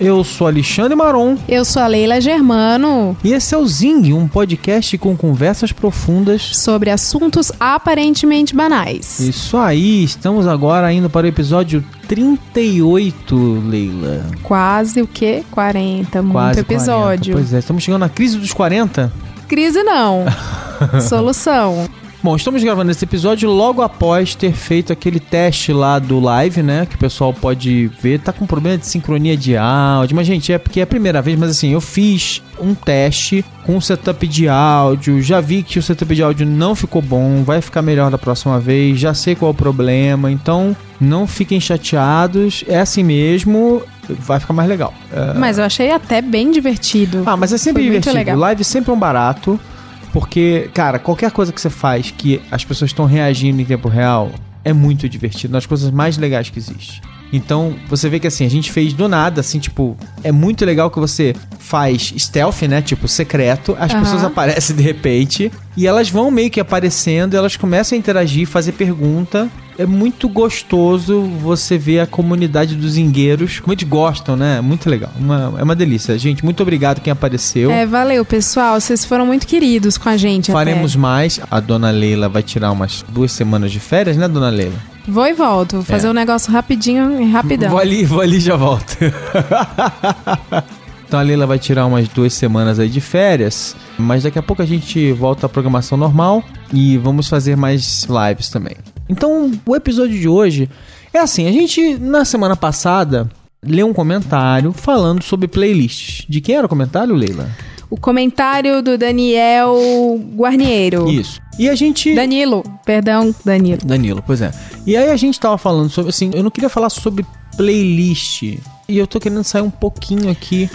eu sou Alexandre Maron. Eu sou a Leila Germano. E esse é o Zing, um podcast com conversas profundas sobre assuntos aparentemente banais. Isso aí, estamos agora indo para o episódio 38, Leila. Quase o quê? 40, muito Quase episódio. 40. Pois é, estamos chegando na crise dos 40. Crise não. Solução. Bom, estamos gravando esse episódio logo após ter feito aquele teste lá do live, né? Que o pessoal pode ver. Tá com problema de sincronia de áudio. Mas, gente, é porque é a primeira vez, mas assim, eu fiz um teste com o setup de áudio. Já vi que o setup de áudio não ficou bom. Vai ficar melhor da próxima vez. Já sei qual é o problema. Então, não fiquem chateados. É assim mesmo vai ficar mais legal. É. Mas eu achei até bem divertido. Ah, mas é sempre Foi divertido. Live sempre é um barato. Porque, cara, qualquer coisa que você faz que as pessoas estão reagindo em tempo real é muito divertido, uma das coisas mais legais que existe. Então, você vê que assim, a gente fez do nada, assim, tipo, é muito legal que você faz stealth, né? Tipo, secreto, as uhum. pessoas aparecem de repente e elas vão meio que aparecendo, elas começam a interagir, fazer pergunta é muito gostoso você ver a comunidade dos ingueiros, como eles gostam, né? Muito legal. Uma, é uma delícia. Gente, muito obrigado quem apareceu. É, valeu, pessoal. Vocês foram muito queridos com a gente. Faremos até. mais. A dona Leila vai tirar umas duas semanas de férias, né, dona Leila? Vou e volto. Vou fazer é. um negócio rapidinho e rapidão. Vou ali, vou ali e já volto. Então a Leila vai tirar umas duas semanas aí de férias, mas daqui a pouco a gente volta à programação normal e vamos fazer mais lives também. Então o episódio de hoje é assim: a gente na semana passada leu um comentário falando sobre playlists. De quem era o comentário, Leila? O comentário do Daniel Guarniero. Isso. E a gente. Danilo, perdão, Danilo. Danilo, pois é. E aí a gente tava falando sobre, assim, eu não queria falar sobre playlist. E eu tô querendo sair um pouquinho aqui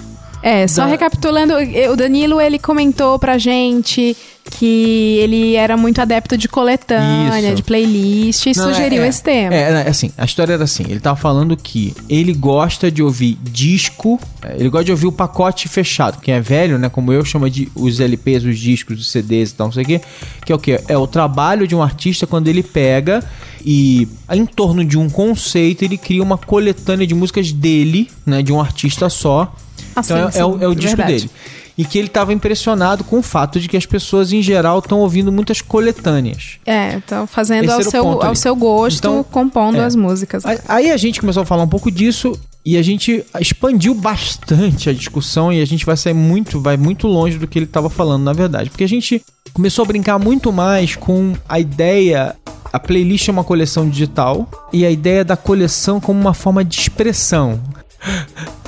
é, só da... recapitulando, o Danilo ele comentou pra gente que ele era muito adepto de coletânea, Isso. de playlist e Não, sugeriu é, esse tema. É, é, assim, a história era assim, ele tava falando que ele gosta de ouvir disco, é, ele gosta de ouvir o pacote fechado, quem é velho, né, como eu chamo de os LPs, os discos, os CDs e tal, não sei o quê, que é o quê? É o trabalho de um artista quando ele pega e em torno de um conceito ele cria uma coletânea de músicas dele, né, de um artista só, ah, então sim, é, é, o, é o disco dele. E que ele estava impressionado com o fato de que as pessoas em geral estão ouvindo muitas coletâneas. É, estão fazendo ao seu, ao seu gosto, então, compondo é. as músicas. Aí a gente começou a falar um pouco disso e a gente expandiu bastante a discussão e a gente vai sair muito, vai muito longe do que ele estava falando, na verdade. Porque a gente começou a brincar muito mais com a ideia. A playlist é uma coleção digital e a ideia da coleção como uma forma de expressão.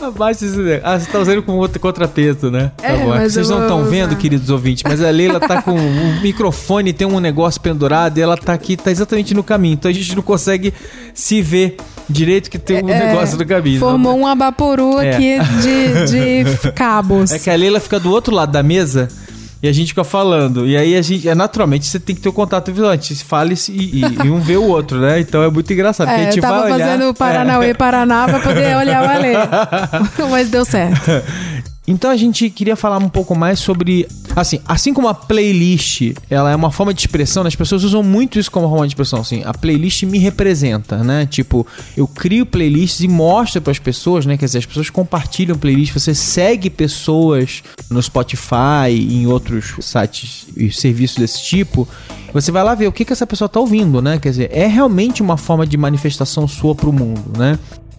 Abaixa esse Ah, você tá usando com outro contrapeso, né? É, tá bom. É vocês não estão vendo, queridos ouvintes, mas a Leila tá com um microfone, tem um negócio pendurado e ela tá aqui, tá exatamente no caminho. Então a gente não consegue se ver direito que tem um é, negócio no caminho. Formou não. um abaporu é. aqui de, de cabos. É que a Leila fica do outro lado da mesa e a gente fica falando. E aí a gente, é, naturalmente, você tem que ter o um contato visual. A gente fala e, e, e, um vê o outro, né? Então é muito engraçado. É, a gente eu tava vai olhar, fazendo Paranauê, é. Paraná pra poder olhar o Alê. Mas deu certo. Então a gente queria falar um pouco mais sobre, assim, assim como a playlist, ela é uma forma de expressão, né? as pessoas usam muito isso como forma de expressão, assim, a playlist me representa, né? Tipo, eu crio playlists e mostro para as pessoas, né? Quer dizer, as pessoas compartilham playlists, você segue pessoas no Spotify e em outros sites e serviços desse tipo, você vai lá ver o que que essa pessoa tá ouvindo, né? Quer dizer, é realmente uma forma de manifestação sua pro mundo, né?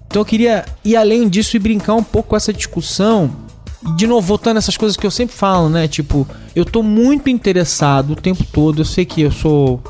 Então eu queria ir além disso e brincar um pouco com essa discussão de novo, voltando a essas coisas que eu sempre falo, né? Tipo, eu tô muito interessado o tempo todo. Eu sei que eu sou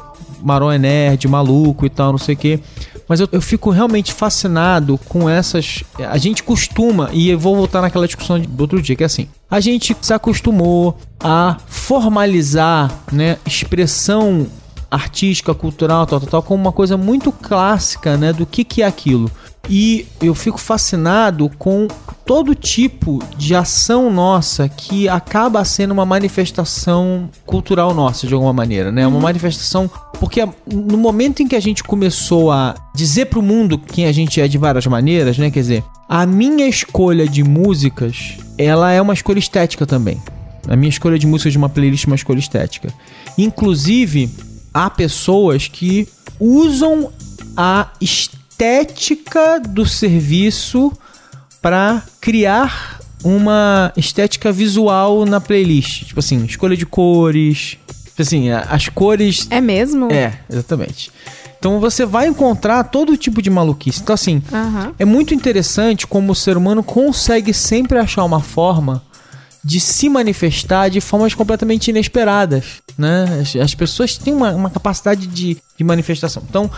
marão é nerd, maluco e tal, não sei o quê. Mas eu, eu fico realmente fascinado com essas. A gente costuma, e eu vou voltar naquela discussão do outro dia, que é assim: a gente se acostumou a formalizar, né? Expressão artística, cultural, tal, tal, tal, como uma coisa muito clássica, né, do que, que é aquilo. E eu fico fascinado com todo tipo de ação nossa que acaba sendo uma manifestação cultural nossa, de alguma maneira, né? Uma uhum. manifestação. Porque no momento em que a gente começou a dizer pro mundo quem a gente é de várias maneiras, né? Quer dizer, a minha escolha de músicas, ela é uma escolha estética também. A minha escolha de músicas de uma playlist é uma escolha estética. Inclusive, há pessoas que usam a estética do serviço para criar uma estética visual na playlist. Tipo assim, escolha de cores. Tipo assim, as cores. É mesmo? É, exatamente. Então você vai encontrar todo tipo de maluquice. Então, assim, uhum. é muito interessante como o ser humano consegue sempre achar uma forma de se manifestar de formas completamente inesperadas, né? As, as pessoas têm uma, uma capacidade de, de manifestação. Então,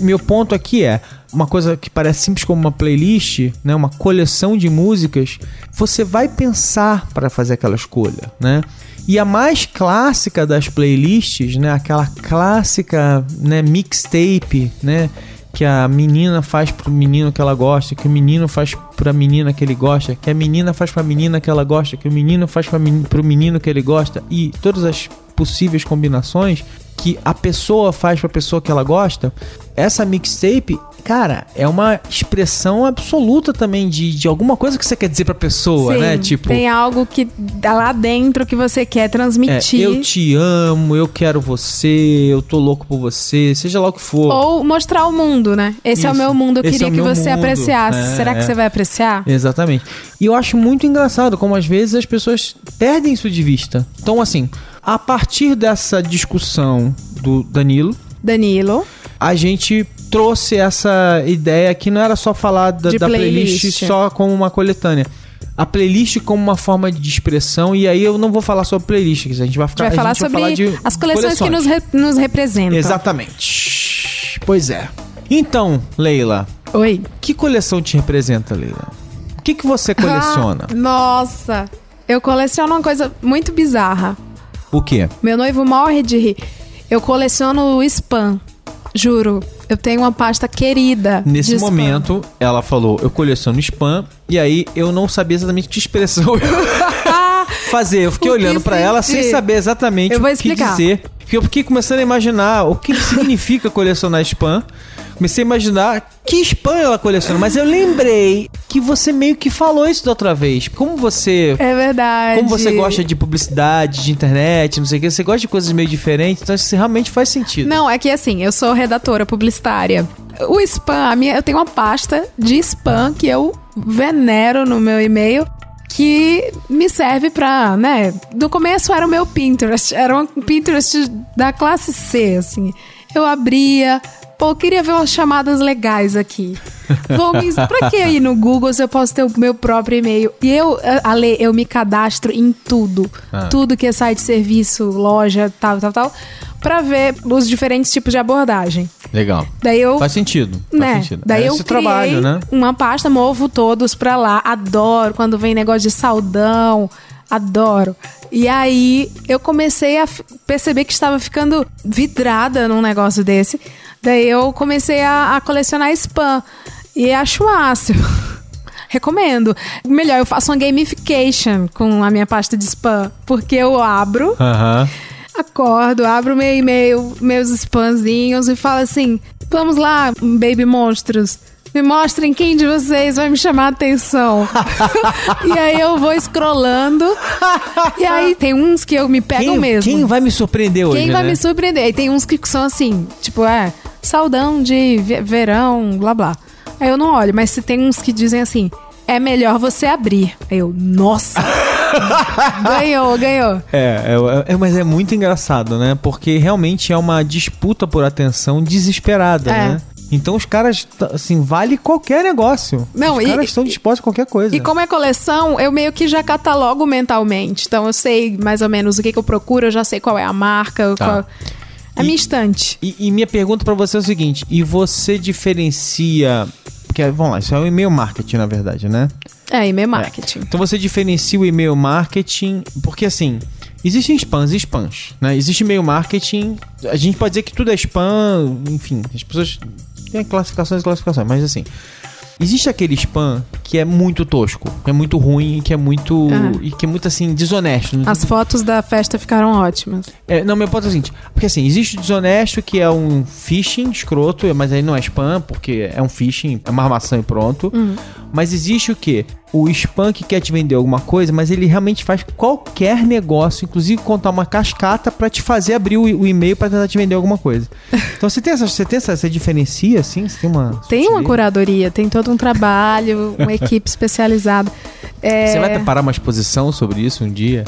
meu ponto aqui é uma coisa que parece simples como uma playlist, né, uma coleção de músicas, você vai pensar para fazer aquela escolha, né? E a mais clássica das playlists, né, aquela clássica, né, mixtape, né, que a menina faz pro menino que ela gosta, que o menino faz pra menina que ele gosta, que a menina faz pra menina que ela gosta, que o menino faz pra men pro menino que ele gosta e todas as possíveis combinações que a pessoa faz pra pessoa que ela gosta, essa mixtape, cara, é uma expressão absoluta também de, de alguma coisa que você quer dizer pra pessoa, Sim, né? Tipo. Tem algo que tá lá dentro que você quer transmitir. É, eu te amo, eu quero você, eu tô louco por você, seja lá o que for. Ou mostrar o mundo, né? Esse Isso. é o meu mundo, eu Esse queria é que você mundo. apreciasse. É, Será que é. você vai apreciar? Exatamente. E eu acho muito engraçado como às vezes as pessoas perdem isso de vista. Então, assim, a partir dessa discussão do Danilo. Danilo. A gente trouxe essa ideia que não era só falar da, da playlist. playlist só como uma coletânea a playlist como uma forma de expressão e aí eu não vou falar sobre playlist, a gente vai ficar a gente vai falar sobre falar de as coleções, coleções. que nos, re, nos representam. Exatamente. Pois é. Então, Leila. Oi. Que coleção te representa, Leila? O que que você coleciona? Ah, nossa, eu coleciono uma coisa muito bizarra. O quê? Meu noivo morre de rir. Eu coleciono spam. Juro. Eu tenho uma pasta querida. Nesse momento, ela falou: eu coleciono spam. E aí eu não sabia exatamente que expressão fazer. Eu fiquei olhando para ela sem saber exatamente eu o que dizer. Eu fiquei começando a imaginar o que significa colecionar spam. Comecei a imaginar que spam ela coleciona, mas eu lembrei que você meio que falou isso da outra vez. Como você. É verdade. Como você gosta de publicidade, de internet, não sei o que, você gosta de coisas meio diferentes, então isso realmente faz sentido. Não, é que assim, eu sou redatora publicitária. O spam, a minha, eu tenho uma pasta de spam que eu venero no meu e-mail que me serve pra, né? No começo era o meu Pinterest, era um Pinterest da classe C, assim. Eu abria, Pô, eu queria ver umas chamadas legais aqui. Vou me... pra que ir no Google se eu posso ter o meu próprio e-mail? E eu, Ale, eu me cadastro em tudo. Ah. Tudo que é site, serviço, loja, tal, tal, tal. Pra ver os diferentes tipos de abordagem. Legal. Daí eu, Faz sentido. Né? Faz sentido. Daí é eu esse trabalho, né? uma pasta, movo todos pra lá. Adoro quando vem negócio de saudão. Adoro. E aí eu comecei a perceber que estava ficando vidrada num negócio desse. Daí eu comecei a, a colecionar spam. E acho massa. Recomendo. Melhor, eu faço uma gamification com a minha pasta de spam. Porque eu abro, uhum. acordo, abro meu e-mail, meus spamzinhos e falo assim: vamos lá, baby monstros. Me mostrem quem de vocês vai me chamar a atenção. e aí eu vou scrollando. e aí tem uns que eu me pego quem, mesmo. Quem vai me surpreender hoje? Quem vai né? me surpreender? E tem uns que são assim, tipo, é saudão de verão, blá blá. Aí eu não olho, mas se tem uns que dizem assim, é melhor você abrir. Aí eu, nossa! ganhou, ganhou. É, é, é, mas é muito engraçado, né? Porque realmente é uma disputa por atenção desesperada, é. né? Então os caras, assim, vale qualquer negócio. Não, os e, caras estão dispostos a qualquer coisa. E como é coleção, eu meio que já catalogo mentalmente. Então eu sei mais ou menos o que, que eu procuro, eu já sei qual é a marca, tá. qual... A minha estante. E, e minha pergunta para você é o seguinte: e você diferencia. Porque, vamos lá, isso é o e-mail marketing, na verdade, né? É, e-mail marketing. É. Então você diferencia o e-mail marketing, porque assim. Existem spams e spams, né? Existe e-mail marketing. A gente pode dizer que tudo é spam, enfim, as pessoas têm classificações e classificações, mas assim. Existe aquele spam que é muito tosco, que é muito ruim, que é muito. E que é muito assim, desonesto. As fotos da festa ficaram ótimas. É, não, meu ponto é o seguinte: porque assim, existe o desonesto que é um phishing escroto, mas aí não é spam, porque é um phishing, é uma armação e pronto. Mas existe o que? O spam que quer te vender alguma coisa, mas ele realmente faz qualquer negócio, inclusive contar uma cascata pra te fazer abrir o, o e-mail pra tentar te vender alguma coisa. Então você tem essa, você tem essa, você diferencia assim? Você tem uma. Tem uma curadoria, tem todo um trabalho, uma equipe especializada. É, Você vai preparar uma exposição sobre isso um dia?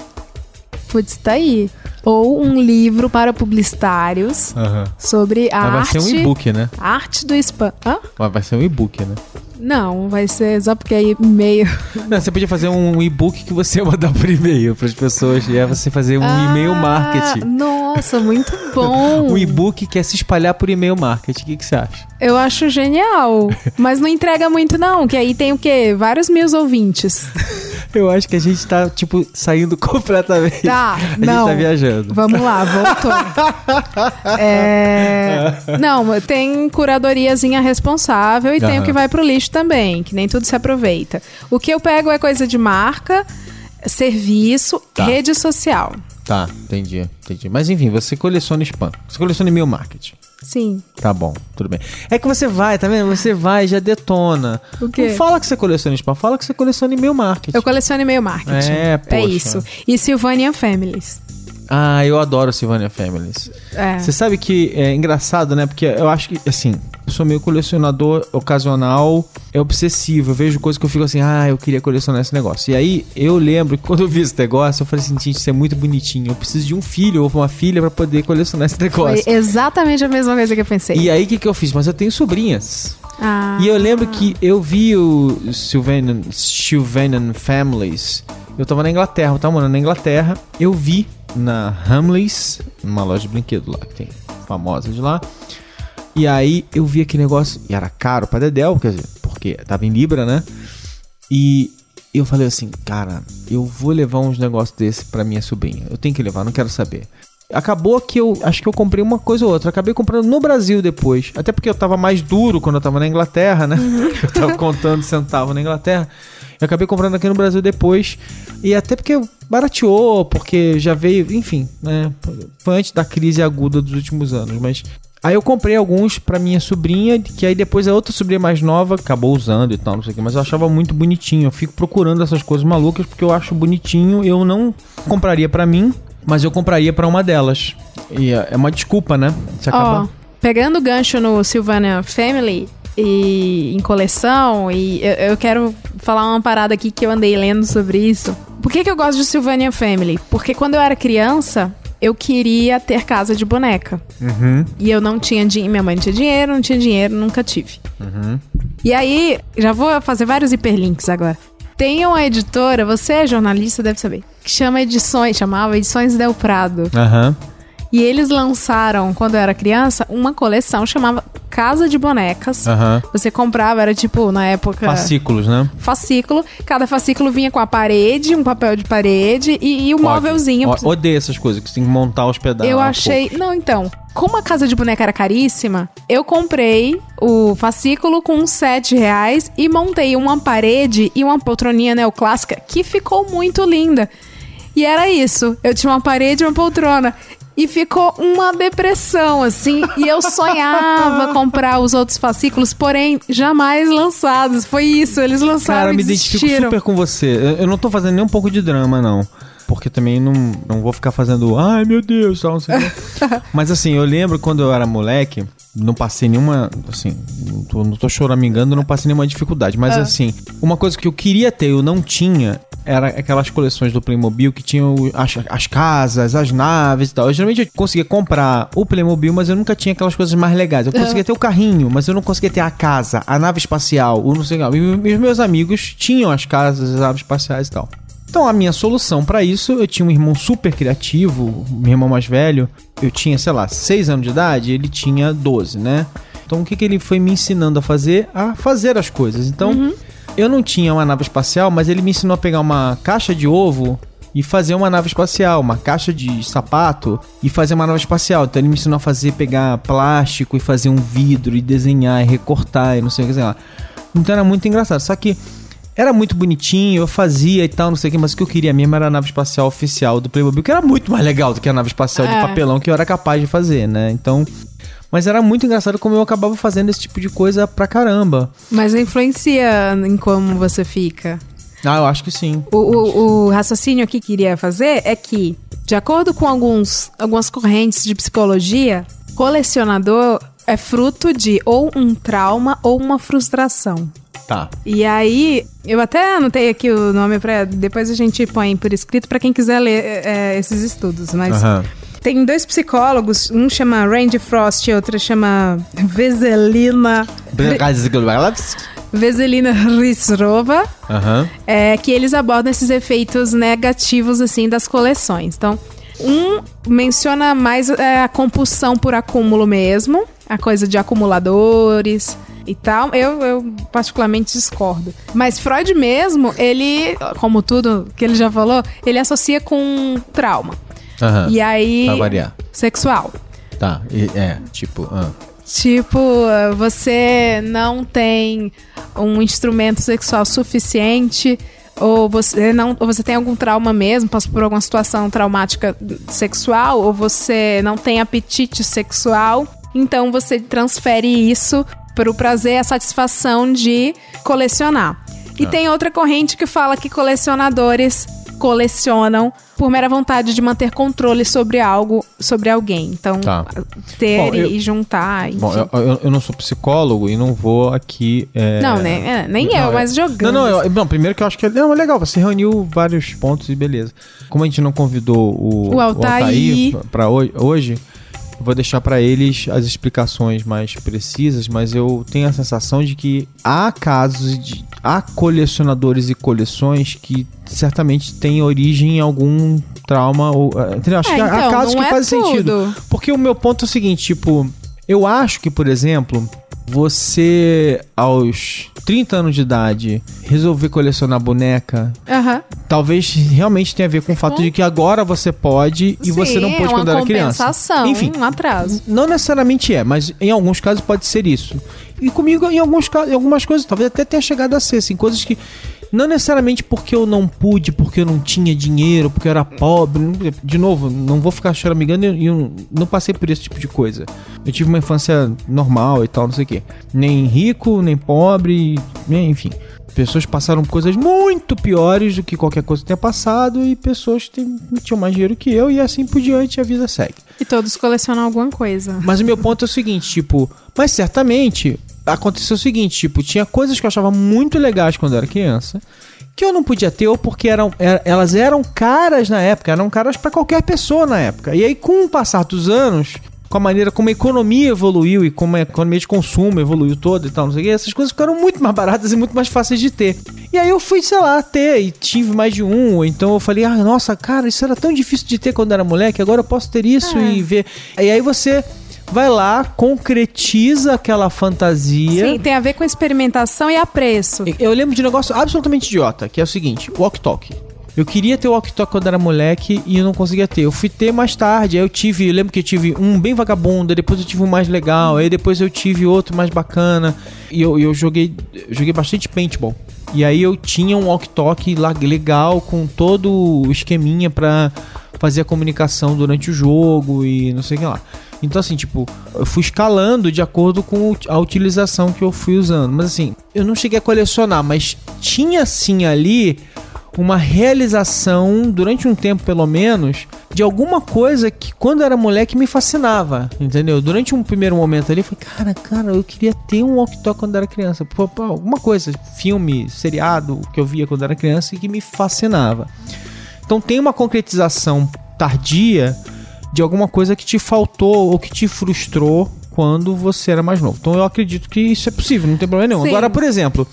Putz, tá aí. Ou um livro para publicitários Aham. sobre a Mas vai arte, ser um e-book, né? arte do spam. Hã? Mas vai ser um e-book, né? Não, vai ser só porque é e-mail. Não, você podia fazer um e-book que você mandar por e-mail para as pessoas e aí você fazer um e-mail Ah, marketing. Nossa, muito bom. Um e-book que é se espalhar por e-mail marketing. O que, que você acha? Eu acho genial. Mas não entrega muito, não, que aí tem o quê? Vários mil ouvintes. Eu acho que a gente tá, tipo, saindo completamente. Tá, a gente não. tá viajando. Vamos lá, voltou. É, Não, tem curadoriazinha responsável e tem Aham. o que vai pro lixo também, que nem tudo se aproveita. O que eu pego é coisa de marca, serviço, Tá. rede social. Tá, entendi, entendi. Mas enfim, você coleciona spam. Você coleciona e-mail marketing. Sim. Tá bom, tudo bem. É que você vai, tá vendo? Você vai e já detona. O quê? Não fala que você coleciona spam, fala que você coleciona e-mail marketing. Eu coleciono e-mail marketing. É, poxa. É isso. E Sylvanian Families. Ah, eu adoro Sylvania Families. É. Você sabe que é engraçado, né? Porque eu acho que, assim, sou meio colecionador ocasional, é obsessivo. Eu vejo coisas que eu fico assim, ah, eu queria colecionar esse negócio. E aí, eu lembro que quando eu vi esse negócio, eu falei assim, gente, isso é muito bonitinho. Eu preciso de um filho ou uma filha pra poder colecionar esse Foi negócio. exatamente a mesma coisa que eu pensei. E aí, o que, que eu fiz? Mas eu tenho sobrinhas. Ah. E eu lembro que eu vi o Sylvanian, Sylvanian Families. Eu tava na Inglaterra, eu tava morando na Inglaterra. Eu vi na Hamleys, numa loja de brinquedo lá, que tem famosa de lá. E aí eu vi aquele negócio, e era caro pra Dedel, quer dizer, porque tava em Libra, né? E eu falei assim, cara, eu vou levar uns negócios desse pra minha sobrinha. Eu tenho que levar, não quero saber. Acabou que eu acho que eu comprei uma coisa ou outra. Acabei comprando no Brasil depois. Até porque eu tava mais duro quando eu tava na Inglaterra, né? Eu tava contando centavo na Inglaterra. Eu acabei comprando aqui no Brasil depois. E até porque barateou, porque já veio, enfim, né? Foi antes da crise aguda dos últimos anos. Mas Aí eu comprei alguns pra minha sobrinha, que aí depois a outra sobrinha mais nova acabou usando e tal, não sei o que, mas eu achava muito bonitinho. Eu fico procurando essas coisas malucas porque eu acho bonitinho. Eu não compraria pra mim, mas eu compraria pra uma delas. E é é uma desculpa, né? Você Ó, acaba. pegando o gancho no Sylvania Family e em coleção, e eu, eu quero falar uma parada aqui que eu andei lendo sobre isso. Por que, que eu gosto de Sylvania Family? Porque quando eu era criança, eu queria ter casa de boneca. Uhum. E eu não tinha dinheiro, minha mãe não tinha dinheiro, não tinha dinheiro, nunca tive. Uhum. E aí, já vou fazer vários hiperlinks agora. Tem uma editora, você é jornalista, deve saber, que chama Edições, chamava Edições Del Prado. Aham. E eles lançaram, quando eu era criança, uma coleção chamava Casa de Bonecas. Aham. Você comprava, era tipo, na época. Fascículos, né? Fascículo. Cada fascículo vinha com a parede, um papel de parede e, e o móvelzinho. O- Odeio essas coisas, que você tem que montar os pedaços. Eu achei. Não, então. Como a casa de boneca era caríssima, eu comprei o fascículo com uns 7 reais e montei uma parede e uma poltroninha neoclássica que ficou muito linda. E era isso. Eu tinha uma parede e uma poltrona. E ficou uma depressão, assim. E eu sonhava comprar os outros fascículos, porém, jamais lançados. Foi isso, eles lançaram Cara, me identifico desistiram. super com você. Eu, eu não tô fazendo nem um pouco de drama, não. Porque também não, não vou ficar fazendo, ai meu Deus, tal, não sei. Mas assim, eu lembro quando eu era moleque, não passei nenhuma, assim, não tô, não tô choramingando, não passei nenhuma dificuldade. Mas Ah. assim, uma coisa que eu queria ter, eu não tinha, era aquelas coleções do Playmobil que tinham as, as casas, as naves e tal. Eu geralmente eu conseguia comprar o Playmobil, mas eu nunca tinha aquelas coisas mais legais. Eu conseguia ter o carrinho, mas eu não conseguia ter a casa, a nave espacial, o não sei o que. E os meus amigos tinham as casas, as naves espaciais e tal. Então a minha solução pra isso, eu tinha um irmão super criativo, meu irmão mais velho, eu tinha, sei lá, 6 anos de idade, ele tinha 12, né? Então o que, que ele foi me ensinando a fazer? A fazer as coisas. Então, eu não tinha uma nave espacial, mas ele me ensinou a pegar uma caixa de ovo e fazer uma nave espacial, uma caixa de sapato e fazer uma nave espacial. Então ele me ensinou a fazer, pegar plástico e fazer um vidro e desenhar e recortar e não sei o que, sei lá. Então era muito engraçado. Só que era muito bonitinho, eu fazia e tal, não sei o que, mas o que eu queria mesmo era a nave espacial oficial do Playmobil, que era muito mais legal do que a nave espacial de É. papelão que eu era capaz de fazer, né? Então. Mas era muito engraçado como eu acabava fazendo esse tipo de coisa pra caramba. Mas influencia em como você fica. Ah, eu acho que sim. O, o- o raciocínio que queria fazer é que, de acordo com alguns, algumas correntes de psicologia, colecionador é fruto de ou um trauma ou uma frustração. Tá. E aí, eu até anotei aqui o nome para depois a gente põe por escrito para quem quiser ler é, esses estudos, mas tem dois psicólogos, um chama Randy Frost e outro chama Veselina Veselina Rizrova. Aham. é, que eles abordam esses efeitos negativos assim das coleções. Então, um menciona mais é, a compulsão por acúmulo mesmo, a coisa de acumuladores e tal. Eu, eu particularmente discordo. Mas Freud mesmo, ele, como tudo que ele já falou, ele associa com trauma. Aham. E aí Pra variar. sexual. Tá. E- É, tipo. ah. Tipo, você não tem um instrumento sexual suficiente, ou você não, ou você tem algum trauma mesmo, passou por alguma situação traumática sexual, ou você não tem apetite sexual, então você transfere isso para o prazer e a satisfação de colecionar. E tem outra corrente que fala que colecionadores colecionam por mera vontade de manter controle sobre algo, sobre alguém. Então, Tá. ter Bom, eu- e juntar. Bom, enfim. eu, eu- eu não sou psicólogo e não vou aqui. é, Não, né? É, nem Não, eu, é- mas jogando. Não, não, eu- não, primeiro que eu acho que é não, é legal, você reuniu vários pontos e beleza. Como a gente não convidou o, O Altair. para hoje, eu vou deixar pra eles as explicações mais precisas, mas eu tenho a sensação de que há casos de há colecionadores e coleções que certamente têm origem em algum trauma ou eh, entendeu? Acho É, que há- há então, casos que é fazem tudo. sentido. Porque o meu ponto é o seguinte, tipo, eu acho que, por exemplo, você aos 30 anos de idade resolver colecionar boneca, Aham. talvez realmente tenha a ver com o fato de que agora você pode e você não Sim, pôde é quando era criança. Enfim, um atraso. não necessariamente é, mas em alguns casos pode ser isso. E comigo, em alguns casos, em algumas coisas, talvez até tenha chegado a ser, assim, coisas que. Não necessariamente porque eu não pude, porque eu não tinha dinheiro, porque eu era pobre. De novo, não vou ficar choramingando e eu não passei por esse tipo de coisa. Eu tive uma infância normal e tal, não sei o quê. Nem rico, nem pobre, enfim. Pessoas passaram por coisas muito piores do que qualquer coisa que tenha passado e pessoas que tinham mais dinheiro que eu e assim por diante a vida segue. E todos colecionam alguma coisa. Mas o meu ponto é o seguinte, tipo, mas certamente aconteceu o seguinte, tipo, tinha coisas que eu achava muito legais quando eu era criança, que eu não podia ter, ou porque eram, er- elas eram caras na época, eram caras pra qualquer pessoa na época. E aí, com o passar dos anos, com a maneira como a economia evoluiu e como a economia de consumo evoluiu toda e tal, não sei o que, essas coisas ficaram muito mais baratas e muito mais fáceis de ter. E aí eu fui, sei lá, ter e tive mais de um, ou então eu falei, ah, nossa, cara, isso era tão difícil de ter quando era moleque, agora eu posso ter isso É. e ver. E aí você vai lá, concretiza aquela fantasia. Sim, tem a ver com experimentação e apreço. Eu lembro de um negócio absolutamente idiota, que é o seguinte, walk talk. Eu queria ter o walk talk quando era moleque e eu não conseguia ter. Eu fui ter mais tarde, aí eu tive, eu lembro que eu tive um bem vagabundo, depois eu tive um mais legal, aí depois eu tive outro mais bacana. E eu, eu joguei, eu joguei bastante paintball. E aí eu tinha um walk talk lá legal com todo o esqueminha pra fazer a comunicação durante o jogo e não sei o que lá. Então, assim, tipo, eu fui escalando de acordo com a utilização que eu fui usando. Mas, assim, eu não cheguei a colecionar, mas tinha, sim, ali uma realização, durante um tempo pelo menos, de alguma coisa que quando era moleque me fascinava, entendeu? Durante um primeiro momento ali, eu falei, cara, cara, eu queria ter um walk-talk quando era criança. Pô, pô, alguma coisa, filme, seriado que eu via quando era criança e que me fascinava. Então tem uma concretização tardia de alguma coisa que te faltou ou que te frustrou quando você era mais novo. Então eu acredito que isso é possível, não tem problema nenhum. Sim. Agora, por exemplo,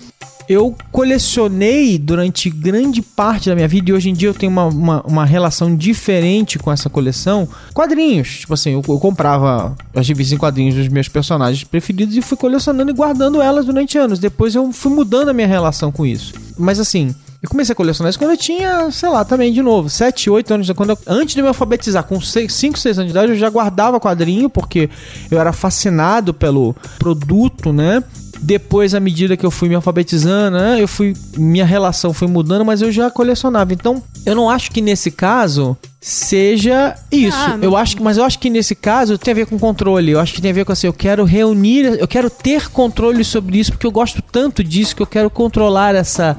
eu colecionei durante grande parte da minha vida e hoje em dia eu tenho uma, uma, uma relação diferente com essa coleção. Quadrinhos. Tipo assim, eu, eu comprava as revistas em quadrinhos dos meus personagens preferidos e fui colecionando e guardando elas durante anos. Depois eu fui mudando a minha relação com isso. Mas assim, Eu comecei a colecionar isso quando eu tinha, sei lá, também de novo, 7, 8 anos. Quando eu, antes de me alfabetizar, com 5, 6 anos de idade, eu já guardava quadrinho, porque eu era fascinado pelo produto, né? Depois, à medida que eu fui me alfabetizando, né, eu fui. Minha relação foi mudando, mas eu já colecionava. Então, eu não acho que nesse caso seja isso. Ah, eu acho que, mas eu acho que nesse caso tem a ver com controle. Eu acho que tem a ver com assim, eu quero reunir, eu quero ter controle sobre isso porque eu gosto tanto disso que eu quero controlar essa,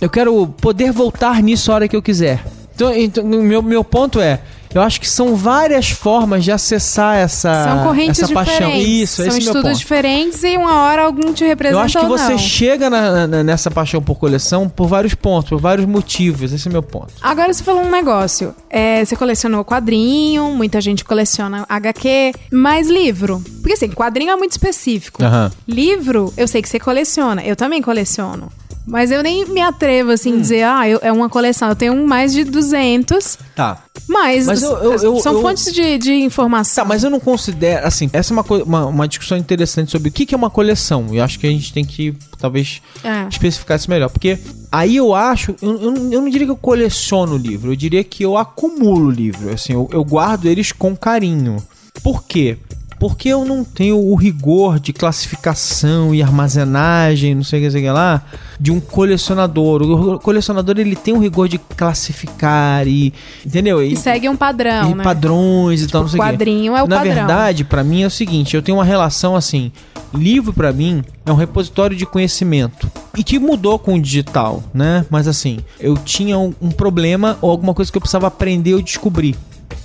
eu quero poder voltar nisso a hora que eu quiser. Então, então meu meu ponto é eu acho que são várias formas de acessar essa, São correntes essa paixão. diferentes. Isso, São esse é meu estudos ponto. diferentes e uma hora algum te representa Eu acho que você não. chega na- na- nessa paixão por coleção por vários pontos, por vários motivos. Esse é o meu ponto. Agora você falou um negócio. É, você colecionou quadrinho, muita gente coleciona HQ, mas livro. Porque assim, quadrinho é muito específico. Aham. Livro, eu sei que você coleciona. Eu também coleciono. Mas eu nem me atrevo assim Hum. a dizer, ah, eu- é uma coleção. Eu tenho mais de 200, Tá. mas, Mas eu- eu- são fontes de, de informação. Tá, mas eu não considero. Assim, essa é uma, uma, uma discussão interessante sobre o que, que é uma coleção. Eu acho que a gente tem que, talvez, É. especificar isso melhor. Porque aí eu acho. Eu, eu, não- eu não diria que eu coleciono livro, eu diria que eu acumulo livro. Assim, eu, eu guardo eles com carinho. Por quê? Porque eu não tenho o rigor de classificação e armazenagem, não sei o que, sei o que lá, de um colecionador. O colecionador ele tem um rigor de classificar e. Entendeu? E segue um padrão, e né? padrões e tal, não sei o quê. quadrinho é o Na padrão. verdade, pra mim é o seguinte, eu tenho uma relação assim, livro pra mim é um repositório de conhecimento e que mudou com o digital, né? Mas assim, eu tinha um, um problema ou alguma coisa que eu precisava aprender ou descobrir.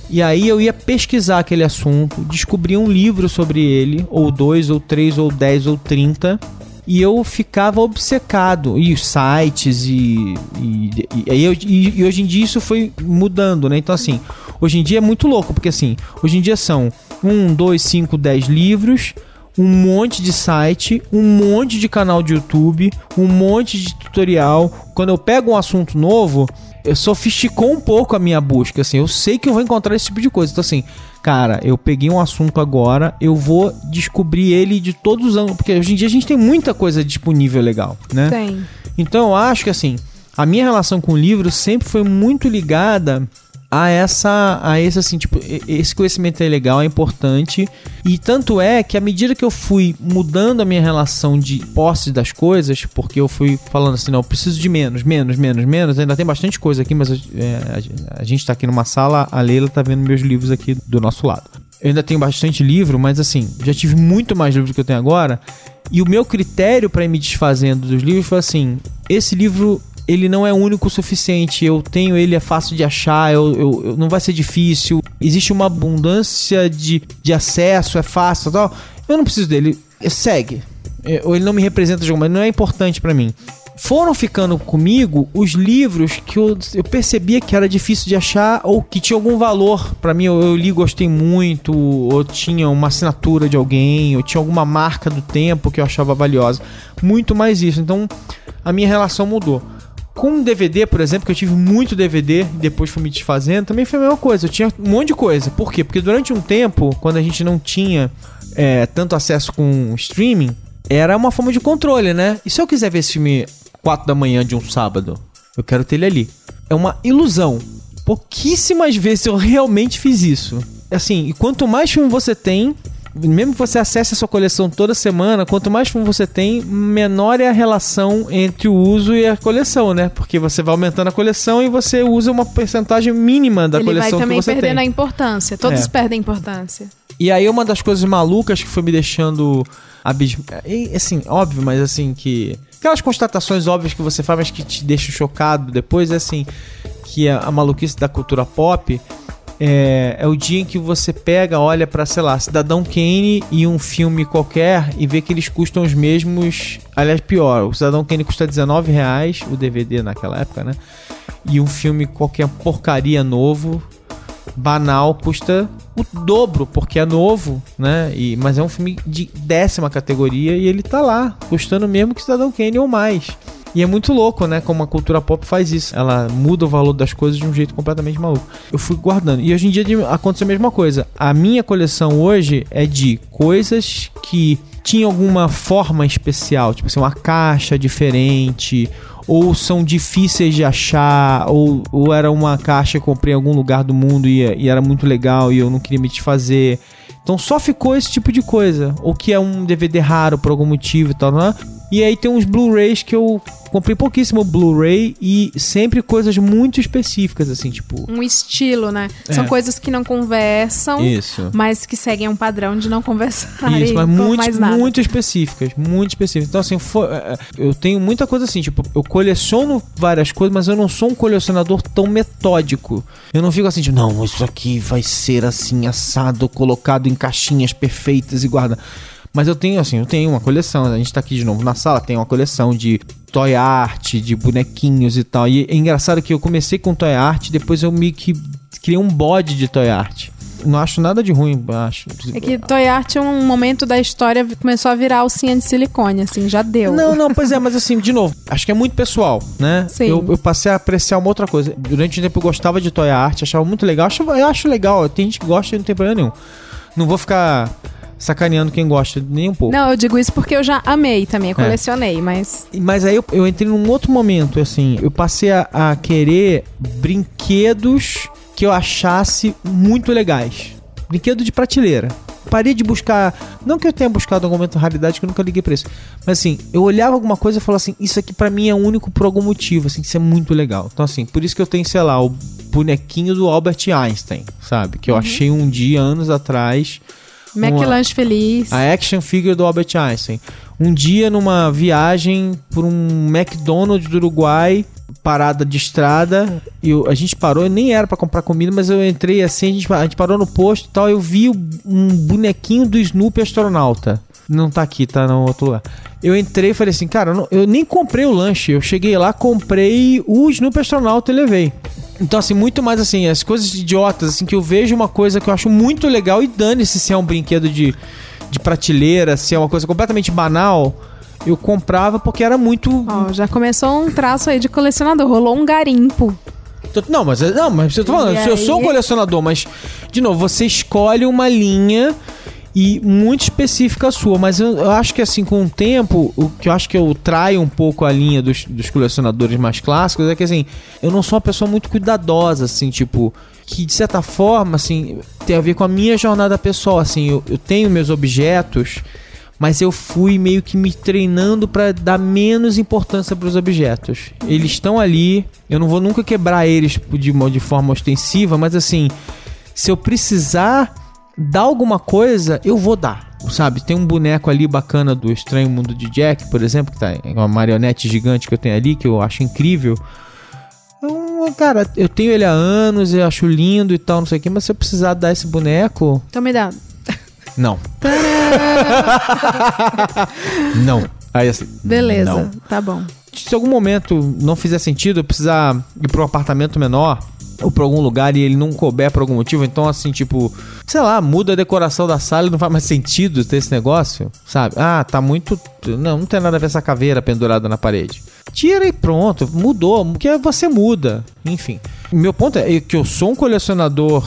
E aí eu ia pesquisar aquele assunto, descobria um livro sobre ele, ou dois, ou três, ou dez, ou trinta, e eu ficava obcecado. E os sites, e, e, e, e- hoje em dia isso foi mudando, né? Então, assim, hoje em dia é muito louco, porque assim, hoje em dia são um, dois, cinco, dez livros, um monte de site, um monte de canal de YouTube, um monte de tutorial. Quando eu pego um assunto novo, sofisticou um pouco a minha busca, assim, eu sei que eu vou encontrar esse tipo de coisa. Então, assim, cara, eu peguei um assunto agora, eu vou descobrir ele de todos os ângulos, porque hoje em dia a gente tem muita coisa disponível legal, né? Tem. Então eu acho que assim, a minha relação com o livro sempre foi muito ligada a essa a esse assim, tipo, esse conhecimento é legal, é importante. E tanto é que à medida que eu fui mudando a minha relação de posse das coisas, porque eu fui falando assim, não, eu preciso de menos, menos, menos, menos, ainda tem bastante coisa aqui, mas é, a, a gente tá aqui numa sala, a Leila tá vendo meus livros aqui do nosso lado. Eu ainda tenho bastante livro, mas assim, já tive muito mais livros do que eu tenho agora. E o meu critério para me desfazendo dos livros foi assim: esse livro ele não é único o suficiente. Eu tenho ele, é fácil de achar, eu, eu- eu- não vai ser difícil. Existe uma abundância de, de acesso, é fácil tal. Eu não preciso dele. Segue. É, Ou ele não me representa de alguma maneira, não é importante para mim. Foram ficando comigo os livros que eu, eu percebia que era difícil de achar ou que tinha algum valor para mim. Eu, eu li, gostei muito, ou tinha uma assinatura de alguém, ou tinha alguma marca do tempo que eu achava valiosa. Muito mais isso. Então a minha relação mudou. Com DVD, por exemplo, que eu tive muito DVD e depois fui me desfazendo, também foi a mesma coisa. Eu tinha um monte de coisa. Por quê? Porque durante um tempo, quando a gente não tinha é, tanto acesso com streaming, era uma forma de controle, né? E se eu quiser ver esse filme 4 da manhã de um sábado, eu quero ter ele ali. É uma ilusão. Pouquíssimas vezes eu realmente fiz isso. Assim, e quanto mais filme você tem, mesmo que você acesse a sua coleção toda semana, quanto mais filme você tem, menor é a relação entre o uso e a coleção, né? Porque você vai aumentando a coleção e você usa uma porcentagem mínima da Ele vai coleção que também você perdendo a tem. importância. Todos É. perdem importância. E aí uma das coisas malucas que foi me deixando abismo... e, assim, óbvio, mas assim que aquelas constatações óbvias que você faz, mas que te deixam chocado depois é assim, que a, a maluquice da cultura pop é, é o dia em que você pega, olha pra, sei lá, Cidadão Kane e um filme qualquer e vê que eles custam os mesmos. Aliás, pior, o Cidadão Kane custa 19 reais, o DVD naquela época, né? E um filme qualquer porcaria novo, banal, custa o dobro, porque é novo, né? E, mas é um filme de décima categoria e ele tá lá, custando mesmo que Cidadão Kane ou mais. E é muito louco, né? Como a cultura pop faz isso. Ela muda o valor das coisas de um jeito completamente maluco. Eu fui guardando. E hoje em dia acontece a mesma coisa. A minha coleção hoje é de coisas que tinha alguma forma especial, tipo assim, uma caixa diferente, ou são difíceis de achar, ou, ou era uma caixa que eu comprei em algum lugar do mundo e, e era muito legal e eu não queria me desfazer. Então só ficou esse tipo de coisa. Ou que é um DVD raro por algum motivo e tal, né? E aí tem uns Blu-rays que eu comprei pouquíssimo Blu-ray e sempre coisas muito específicas, assim, tipo. Um estilo, né? São É. coisas que não conversam, Isso. mas que seguem um padrão de não conversar. Isso, mas muito, muito específicas, muito específicas. Então, assim, fo- é, é, eu tenho muita coisa assim, tipo, eu coleciono várias coisas, mas eu não sou um colecionador tão metódico. Eu não fico assim, tipo, não, isso aqui vai ser assim, assado, colocado em caixinhas perfeitas e guarda. Mas eu tenho, assim, eu tenho uma coleção. A gente tá aqui de novo na sala, tem uma coleção de toy art, de bonequinhos e tal. E é engraçado que eu comecei com toy art, depois eu meio que criei um bode de toy art. Não acho nada de ruim, acho. É que Toy Art, um momento da história, começou a virar alcinha de silicone, assim, já deu. Não, não, pois é, mas assim, de novo, acho que é muito pessoal, né? Sim. Eu, eu passei a apreciar uma outra coisa. Durante um tempo eu gostava de toy art, achava muito legal. Acho, eu acho legal, tem gente que gosta e não tem problema nenhum. Não vou ficar sacaneando quem gosta, nem um pouco. Não, eu digo isso porque eu já amei também, É. eu colecionei, mas. Mas aí eu, eu entrei num outro momento, assim, eu passei a, a querer brinquedos que eu achasse muito legais. Brinquedo de prateleira. Parei de buscar. Não que eu tenha buscado algum momento raridade, que eu nunca liguei pra isso. Mas assim, eu olhava alguma coisa e falava assim: Isso aqui pra mim é único por algum motivo, assim, isso é muito legal. Então, assim, por isso que eu tenho, sei lá, o bonequinho do Albert Einstein, sabe? Que eu achei um dia, anos atrás. McLanche feliz. A action figure do Albert Einstein. Um dia numa viagem por um McDonald's do Uruguai, parada de estrada, e eu- a gente parou, nem era pra comprar comida, mas eu entrei assim, a gente, a gente parou no posto e tal, eu vi um bonequinho do Snoopy astronauta. Não tá aqui, tá no outro lugar. Eu entrei e falei assim, cara, eu, não- eu nem comprei o lanche. Eu cheguei lá, comprei o Snoopy astronauta e levei. Então, assim, muito mais assim, as coisas idiotas, assim, que eu vejo uma coisa que eu acho muito legal e dane-se se é um brinquedo de, de prateleira, se é uma coisa completamente banal, eu comprava porque era muito. Ó, já começou um traço aí de colecionador, rolou um garimpo. Não, mas não, mas eu tô falando, E eu sou um aí? colecionador, mas, de novo, você escolhe uma linha e muito específica sua, mas eu, eu acho que assim, com o tempo, o que eu acho que eu traio um pouco a linha dos, dos colecionadores mais clássicos é que assim, eu não sou uma pessoa muito cuidadosa, assim, tipo, que de certa forma, assim, tem a ver com a minha jornada pessoal, assim, eu, eu tenho meus objetos, mas eu fui meio que me treinando pra dar menos importância pros objetos. Eles estão ali, eu não vou nunca quebrar eles de, de forma ostensiva, mas assim, se eu precisar dar alguma coisa, eu vou dar. Sabe, tem um boneco ali bacana do Estranho Mundo de Jack, por exemplo, que tá uma marionete gigante que eu tenho ali, que eu acho incrível. Então, cara, eu tenho ele há anos, eu acho lindo e tal, não sei o que, mas se eu precisar dar esse boneco, Então me dá. não. não. Aí assim. Beleza, Não. tá bom. Se algum momento não fizer sentido, eu precisar ir pra um apartamento menor ou pra algum lugar e ele não couber por algum motivo, então assim, tipo, sei lá, muda a decoração da sala e não faz mais sentido ter esse negócio, sabe? Ah, tá muito. Não, não tem nada a ver essa caveira pendurada na parede. Tira e pronto, mudou, porque você muda. Enfim. Meu ponto é que eu sou um colecionador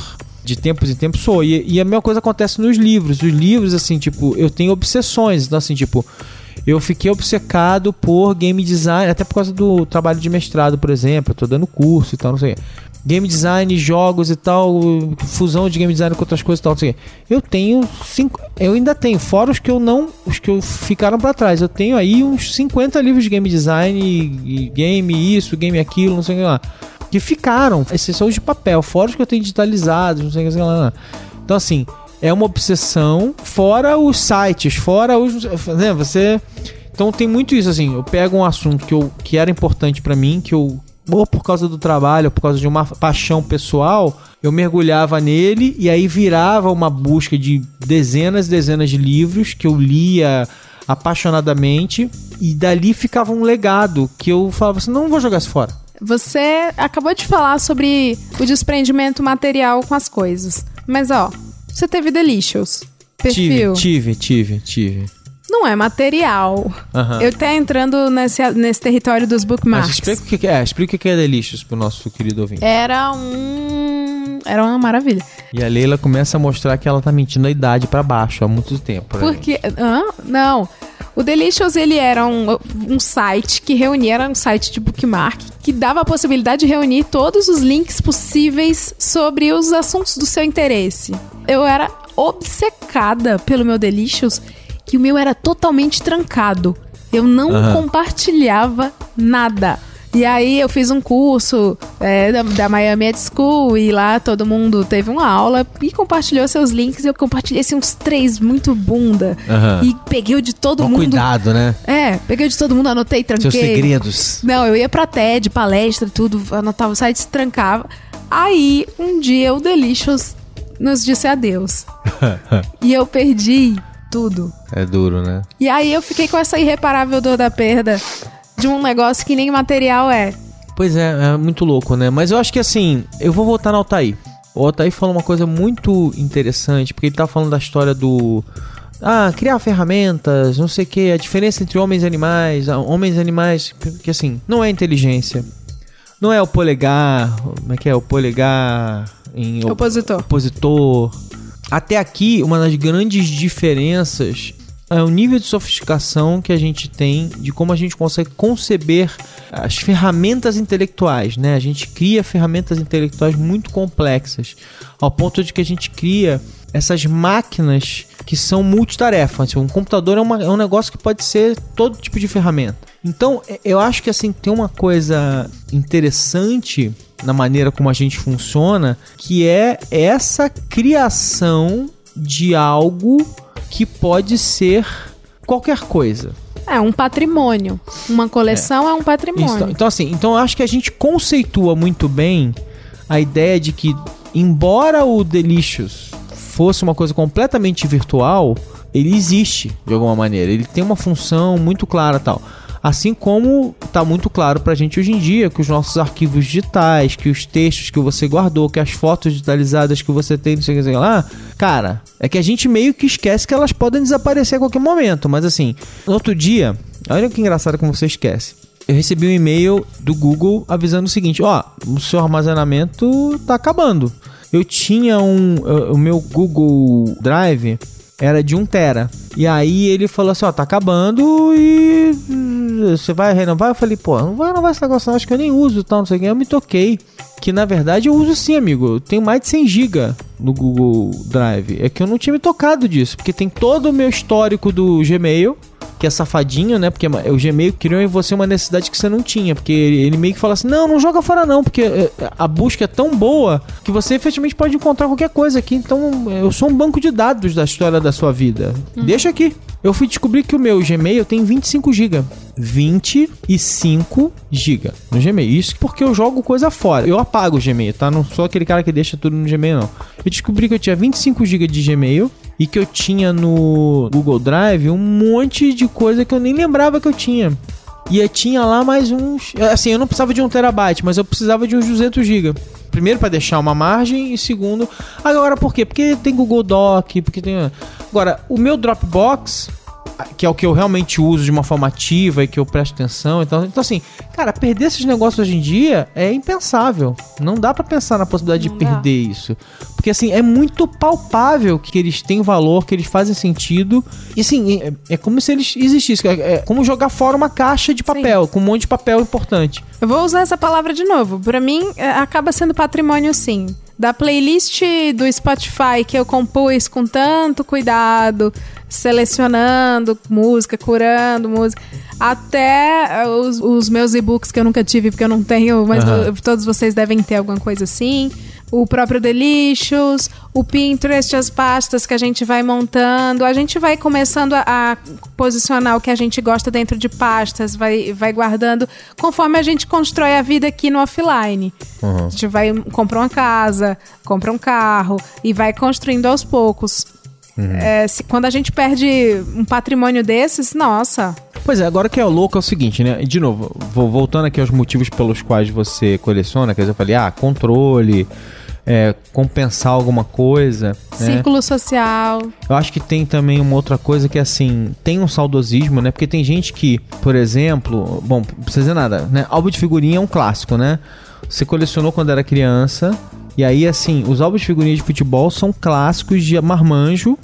de tempos em tempos sou. E, e a mesma coisa acontece nos livros. Os livros, assim, tipo, eu tenho obsessões. Então, assim, tipo, eu fiquei obcecado por game design, até por causa do trabalho de mestrado, por exemplo. Eu tô dando curso e tal, não sei o quê. Game design, jogos e tal, fusão de game design com outras coisas e tal. Eu tenho cinco. Eu ainda tenho, fora os que eu não. Os que eu ficaram pra trás. Eu tenho aí uns 50 livros de game design, e, game isso, game aquilo, não sei o que lá. Que ficaram. Esses de papel, fora os que eu tenho digitalizados, não sei o que lá. Então, assim, é uma obsessão, fora os sites, fora os. Né, você. Então tem muito isso, assim. Eu pego um assunto que, eu, que era importante pra mim, que eu. Ou por causa do trabalho, ou por causa de uma paixão pessoal, eu mergulhava nele e aí virava uma busca de dezenas e dezenas de livros que eu lia apaixonadamente e dali ficava um legado que eu falava assim, não vou jogar isso fora. Você acabou de falar sobre o desprendimento material com as coisas. Mas ó, você teve Delicious. Perfil. Tive, tive, tive, tive. Não é material. Aham. Eu tá entrando nesse, nesse território dos Mas bookmarks. explica o que é, explica o que é Delicious pro nosso querido ouvinte. Era um era uma maravilha. E a Leila começa a mostrar que ela tá mentindo a idade pra baixo há muito tempo. né? Porque. Hã? Não. O Delicious, ele era um, um site que reunia, era um site de bookmark, que dava a possibilidade de reunir todos os links possíveis sobre os assuntos do seu interesse. Eu era obcecada pelo meu Delicious, que o meu era totalmente trancado. Eu não Aham. compartilhava nada. E aí eu fiz um curso é, da, da Miami Ed School e lá todo mundo teve uma aula e compartilhou seus links. E eu compartilhei assim, uns três muito bunda. Aham. E peguei o de todo Toma mundo. cuidado, né? É, peguei o de todo mundo, anotei, tranquei. Seus segredos. Não, eu ia pra TED, palestra, tudo, anotava o site, trancava. Aí, um dia, o Delicious nos disse adeus. e eu perdi tudo. É duro, né? E aí eu fiquei com essa irreparável dor da perda de um negócio que nem material é. Pois é, é muito louco, né? Mas eu acho que assim, eu vou voltar no Altair. O Altair falou uma coisa muito interessante, porque ele tá falando da história do. Ah, criar ferramentas, não sei o que, a diferença entre homens e animais, ah, homens e animais, que assim, não é inteligência. Não é o polegar, como é que é? O polegar em op- Opositor. Até aqui, uma das grandes diferenças é o nível de sofisticação que a gente tem de como a gente consegue conceber as ferramentas intelectuais, né? A gente cria ferramentas intelectuais muito complexas, ao ponto de que a gente cria essas máquinas que são multitarefas. Tipo, Um computador é, uma- é um negócio que pode ser todo tipo de ferramenta. Então, é- eu acho que assim tem uma coisa interessante na maneira como a gente funciona, que é essa criação de algo que pode ser qualquer coisa. É um patrimônio. Uma coleção é, um patrimônio. Isso, então, assim, então eu acho que a gente conceitua muito bem a ideia de que, embora o Delicious fosse uma coisa completamente virtual, ele existe de alguma maneira. Ele tem uma função muito clara tal. Assim como tá muito claro pra gente hoje em dia que os nossos arquivos digitais, que os textos que você guardou, que as fotos digitalizadas que você tem, não sei o que lá, cara, é que a gente meio que esquece que elas podem desaparecer a qualquer momento. Mas assim, no outro dia, olha que engraçado como você esquece. Eu recebi um e-mail do Google avisando o seguinte: ó, o seu armazenamento tá acabando. Eu tinha um. O meu Google Drive era de 1 tera. E aí ele falou assim, ó, tá acabando e hum, você vai renovar? Eu falei, pô, não vai renovar esse negócio não, acho que eu nem uso tal, não sei o que. Eu me toquei. Que na verdade eu uso sim, amigo. Eu tenho mais de 100 GB no Google Drive. É que eu não tinha me tocado disso, porque tem todo o meu histórico do Gmail, que é safadinho, né? Porque o Gmail criou em você uma necessidade que você não tinha. Porque ele, meio que fala assim: não, não joga fora não, porque é, a busca é tão boa que você efetivamente pode encontrar qualquer coisa aqui. Então eu sou um banco de dados da história da sua vida. Deixa aqui. Eu fui descobrir que o meu Gmail tem 25 GB. 25 GB no Gmail. Isso porque eu jogo coisa fora. Eu apago o Gmail, tá? Não sou aquele cara que deixa tudo no Gmail, não. Eu descobri que eu tinha 25 GB de Gmail e que eu tinha no Google Drive um monte de coisa que eu nem lembrava que eu tinha. E eu tinha lá mais uns. Assim, eu não precisava de um terabyte, mas eu precisava de uns 200 GB. Primeiro para deixar uma margem e segundo. Agora por quê? Porque tem Google Doc, porque tem. Agora, o meu Dropbox, que é o que eu realmente uso de uma forma ativa e que eu presto atenção. Então, então assim, cara, perder esses negócios hoje em dia é impensável. Não dá para pensar na possibilidade Não de dá. perder isso. Porque assim, é muito palpável que eles têm valor, que eles fazem sentido. E assim, é, é como se eles existissem. É, é como jogar fora uma caixa de papel, com um monte de papel importante. Eu vou usar essa palavra de novo. Pra mim, é, acaba sendo patrimônio, sim. Da playlist do Spotify que eu compus com tanto cuidado, selecionando música, curando música, até é, os, os meus e-books que eu nunca tive, porque eu não tenho, mas vo- todos vocês devem ter alguma coisa assim. O próprio Delicious, o Pinterest, as pastas que a gente vai montando. A gente vai começando a, a posicionar o que a gente gosta dentro de pastas, vai, vai guardando conforme a gente constrói a vida aqui no offline. A gente vai compra uma casa, compra um carro e vai construindo aos poucos. É, se- quando a gente perde um patrimônio desses, nossa, Pois é, agora que é o louco é o seguinte, né? De novo, vou voltando aqui aos motivos pelos quais você coleciona, quer dizer, eu falei, ah, controle, é, compensar alguma coisa, né? círculo social. Eu acho que tem também uma outra coisa que é assim, tem um saudosismo, né? Porque tem gente que, por exemplo, bom, não precisa dizer nada, né? Álbum de figurinha é um clássico, né? Você colecionou quando era criança E aí, assim, os álbuns de figurinhas de futebol são clássicos de marmanjo.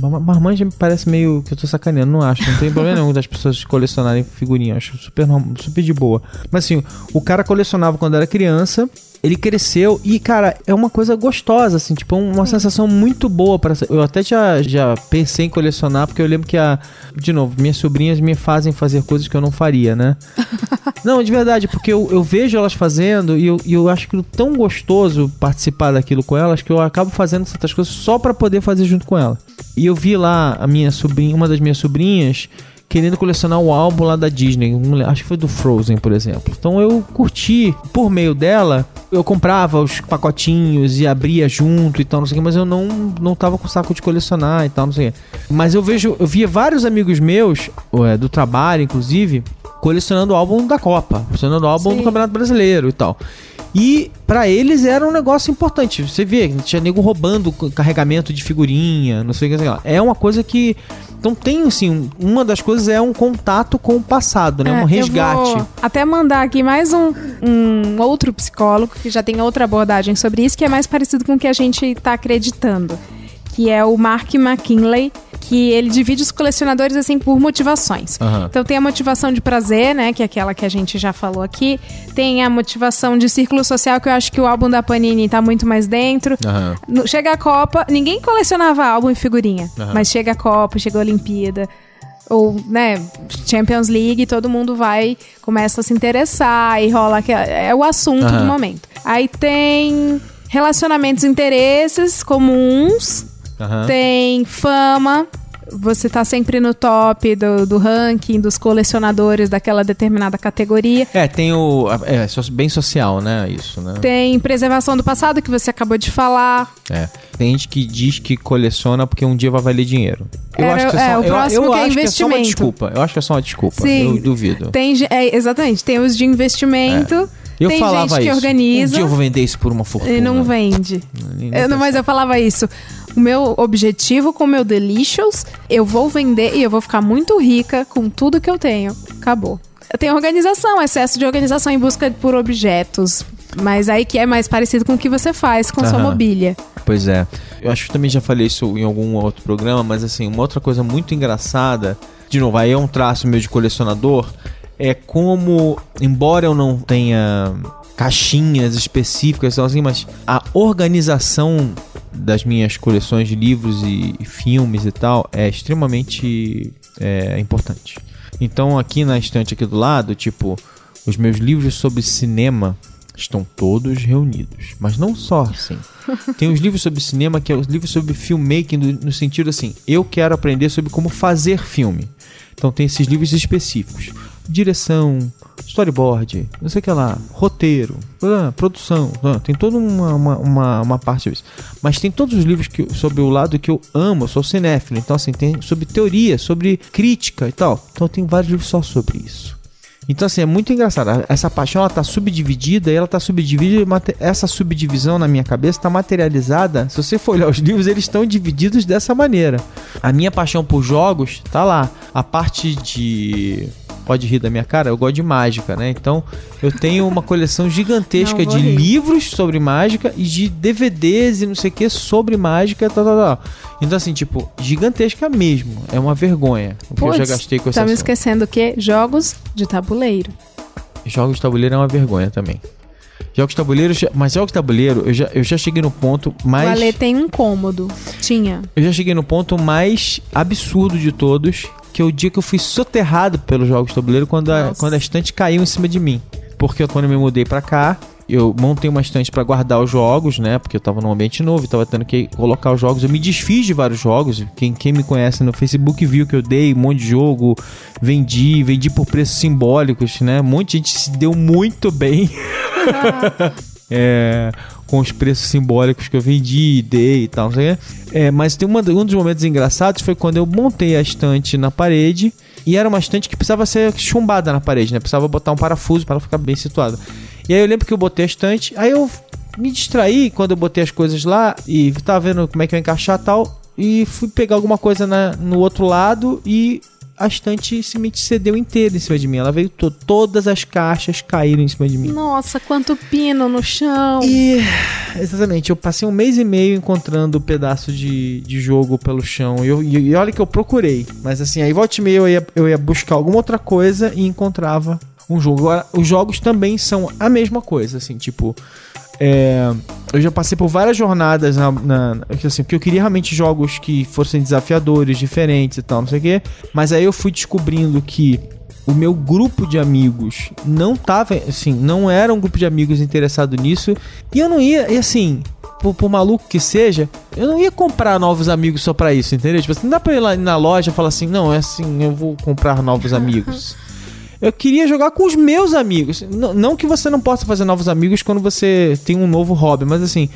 Ma- Marmanjo me parece meio que eu tô sacaneando, não acho. Não tem problema nenhum das pessoas colecionarem figurinha. Acho super, super de boa. Mas assim, o cara colecionava quando era criança. Ele cresceu e, cara, é uma coisa gostosa, assim, tipo, uma sensação muito boa para Eu até já, já pensei em colecionar, porque eu lembro que a. De novo, minhas sobrinhas me fazem fazer coisas que eu não faria, né? Não, de verdade, porque eu, eu vejo elas fazendo e eu, e eu acho aquilo tão gostoso participar daquilo com elas que eu acabo fazendo certas coisas só pra poder fazer junto com ela. E eu vi lá a minha sobrinha, uma das minhas sobrinhas, querendo colecionar o álbum lá da Disney, acho que foi do Frozen, por exemplo. Então eu curti, por meio dela, eu comprava os pacotinhos e abria junto e tal, não sei o que, mas eu não, não tava com saco de colecionar e tal, não sei o que. Mas eu vejo, eu via vários amigos meus, do trabalho, inclusive, colecionando o álbum da Copa, colecionando o álbum Sim. do Campeonato Brasileiro e tal. E pra eles era um negócio importante. Você vê, tinha nego roubando carregamento de figurinha, não sei o que, lá. É uma coisa que. Então tem, assim, um- uma das coisas é um contato com o passado, né? É, um eu resgate. vou até mandar aqui mais um, um outro psicólogo que já tem outra abordagem sobre isso, que é mais parecido com o que a gente está acreditando. Que é o Mark McKinley, que ele divide os colecionadores assim por motivações. Aham. Então tem a motivação de prazer, né? Que é aquela que a gente já falou aqui. Tem a motivação de círculo social, que eu acho que o álbum da Panini tá muito mais dentro. No- Chega a Copa, ninguém colecionava álbum e figurinha. Aham. Mas chega a Copa, chega a Olimpíada, ou, né, Champions League, todo mundo vai, começa a se interessar e rola que é o assunto do momento. Aí tem relacionamentos e interesses comuns, Aham. tem fama. Você tá sempre no top do, do ranking dos colecionadores daquela determinada categoria. É, tem o. É, so- bem social, né? Isso, né? Tem preservação do passado, que você acabou de falar. É. Tem gente que diz que coleciona porque um dia vai valer dinheiro. Eu Era- acho que é, é, só, o eu, próximo eu que é acho que é só uma investimento. desculpa. Eu acho que é só uma desculpa. Sim. Eu duvido. Tem, é, exatamente, tem os de investimento. Eu tem falava gente que isso. organiza Um dia eu vou vender isso por uma fortuna. e não vende. Eu mas eu falava isso. O meu objetivo com o meu Delicious, eu vou vender e eu vou ficar muito rica com tudo que eu tenho. Acabou. Tem organização, excesso de organização em busca por objetos. Mas aí que é mais parecido com o que você faz com sua Aham. mobília. Pois é. Eu acho que também já falei isso em algum outro programa, mas assim, uma outra coisa muito engraçada, de novo, aí é um traço meu de colecionador, é como, embora eu não tenha caixinhas específicas, assim, mas a organização das minhas coleções de livros e, e filmes e tal é extremamente é, importante. Então aqui na estante aqui do lado, tipo, os meus livros sobre cinema estão todos reunidos. Mas não só assim. Tem os livros sobre cinema, que é os livros sobre filmmaking, no sentido assim, eu quero aprender sobre como fazer filme. Então tem esses livros específicos. Direção, storyboard, não sei o que lá, roteiro, produção, tem toda uma, uma, uma, uma parte disso. Mas tem todos os livros que, sobre o lado que eu amo, eu sou cinéfilo, então assim, tem sobre teoria, sobre crítica e tal. Então tem vários livros só sobre isso. Então, assim, é muito engraçado. Essa paixão, ela tá subdividida e ela tá subdividida. Essa subdivisão na minha cabeça tá materializada. Se você for olhar os livros, eles estão divididos dessa maneira. A minha paixão por jogos tá lá. A parte de. Pode rir da minha cara? Eu gosto de mágica, né? Então, eu tenho uma coleção gigantesca de rir. livros sobre mágica e de DVDs e não sei o que sobre mágica, tal, tal, tal. Então, assim, tipo, gigantesca mesmo. É uma vergonha o que eu já Puts, gastei com esse Tá me esquecendo o quê? Jogos de tabuleiro. Jogos de tabuleiro é uma vergonha também. Jogos de tabuleiro, mas jogos de tabuleiro, eu já, eu já cheguei no ponto O mais. Ale tem um cômodo. Tinha. Eu já cheguei no ponto mais absurdo de todos, que é o dia que eu fui soterrado pelos jogos de tabuleiro quando a, Nossa. quando a estante caiu em cima de mim. Porque quando eu me mudei pra cá, eu montei uma estante pra guardar os jogos, né? Porque eu tava num ambiente novo, tava tendo que colocar os jogos. Eu me desfiz de vários jogos. Quem, quem me conhece no Facebook viu que eu dei um monte de jogo, vendi, vendi por preços simbólicos, né? Um monte de gente se deu muito bem. É, com os preços simbólicos que eu vendi, dei e tal, não sei. É, mas tem uma, um dos momentos engraçados foi quando eu montei a estante na parede e era uma estante que precisava ser chumbada na parede, né? Precisava botar um parafuso para ela ficar bem situada. E aí eu lembro que eu botei a estante, aí eu me distraí quando eu botei as coisas lá e tava vendo como é que eu ia encaixar e tal. E fui pegar alguma coisa na- no outro lado e a estante simplesmente cedeu inteira em cima de mim. Ela veio to todas as caixas caíram em cima de mim. Nossa, quanto pino no chão. E exatamente, eu passei um mês e meio encontrando pedaço de, de jogo pelo chão. E, eu, e, e olha que eu procurei. Mas assim, aí volta e meia eu ia, eu ia buscar alguma outra coisa e encontrava um jogo. Agora, os jogos também são a mesma coisa, assim, tipo. É, eu já passei por várias jornadas na, na, assim, porque eu queria realmente jogos que fossem desafiadores, diferentes e tal, não sei o quê. Mas aí eu fui descobrindo que o meu grupo de amigos não tava, assim, não era um grupo de amigos interessado nisso. E eu não ia, e assim, por, por, maluco que seja, eu não ia comprar novos amigos só pra isso, entendeu? Tipo assim, não dá pra ir lá na loja e falar assim, não, é assim, eu vou comprar novos amigos. Eu queria jogar com os meus amigos. N não que você não possa fazer novos amigos quando você tem um novo hobby, mas assim,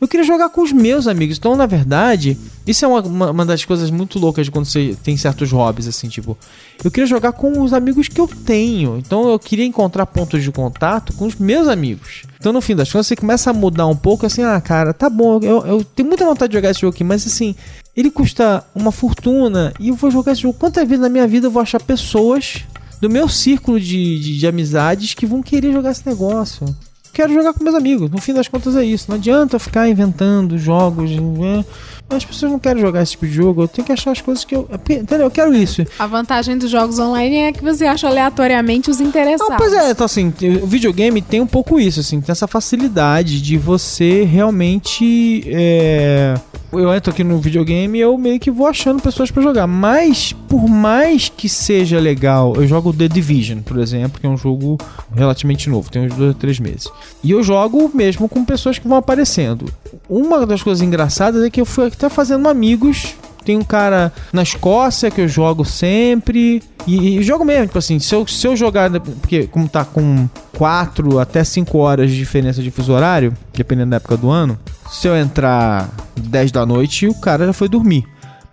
eu queria jogar com os meus amigos. Então, na verdade, isso é uma, uma, das coisas muito loucas de quando você tem certos hobbies, assim, tipo. Eu queria jogar com os amigos que eu tenho. Então, eu queria encontrar pontos de contato com os meus amigos. Então, no fim das contas, você começa a mudar um pouco, assim, ah, cara, tá bom, eu, eu tenho muita vontade de jogar esse jogo aqui, mas assim, ele custa uma fortuna e eu vou jogar esse jogo. Quantas vezes na minha vida eu vou achar pessoas do meu círculo de, de, de, amizades que vão querer jogar esse negócio. Quero jogar com meus amigos. No fim das contas é isso. Não adianta ficar inventando jogos. Né? As pessoas não querem jogar esse tipo de jogo. Eu tenho que achar as coisas que eu. Entendeu? Eu quero isso. A vantagem dos jogos online é que você acha aleatoriamente os interessados. Não, pois é, então assim, o videogame tem um pouco isso, assim, tem essa facilidade de você realmente. É... Eu entro aqui no videogame e eu meio que vou achando pessoas para jogar. Mas, por mais que seja legal, eu jogo The Division, por exemplo, que é um jogo relativamente novo, tem uns dois ou três meses. E eu jogo mesmo com pessoas que vão aparecendo. Uma das coisas engraçadas é que eu fui até fazendo amigos. Tem um cara na Escócia que eu jogo sempre. E, e jogo mesmo, tipo assim, se eu, se eu jogar. Porque, como tá com 4 até 5 horas de diferença de fuso horário, dependendo da época do ano, se eu entrar 10 da noite, o cara já foi dormir.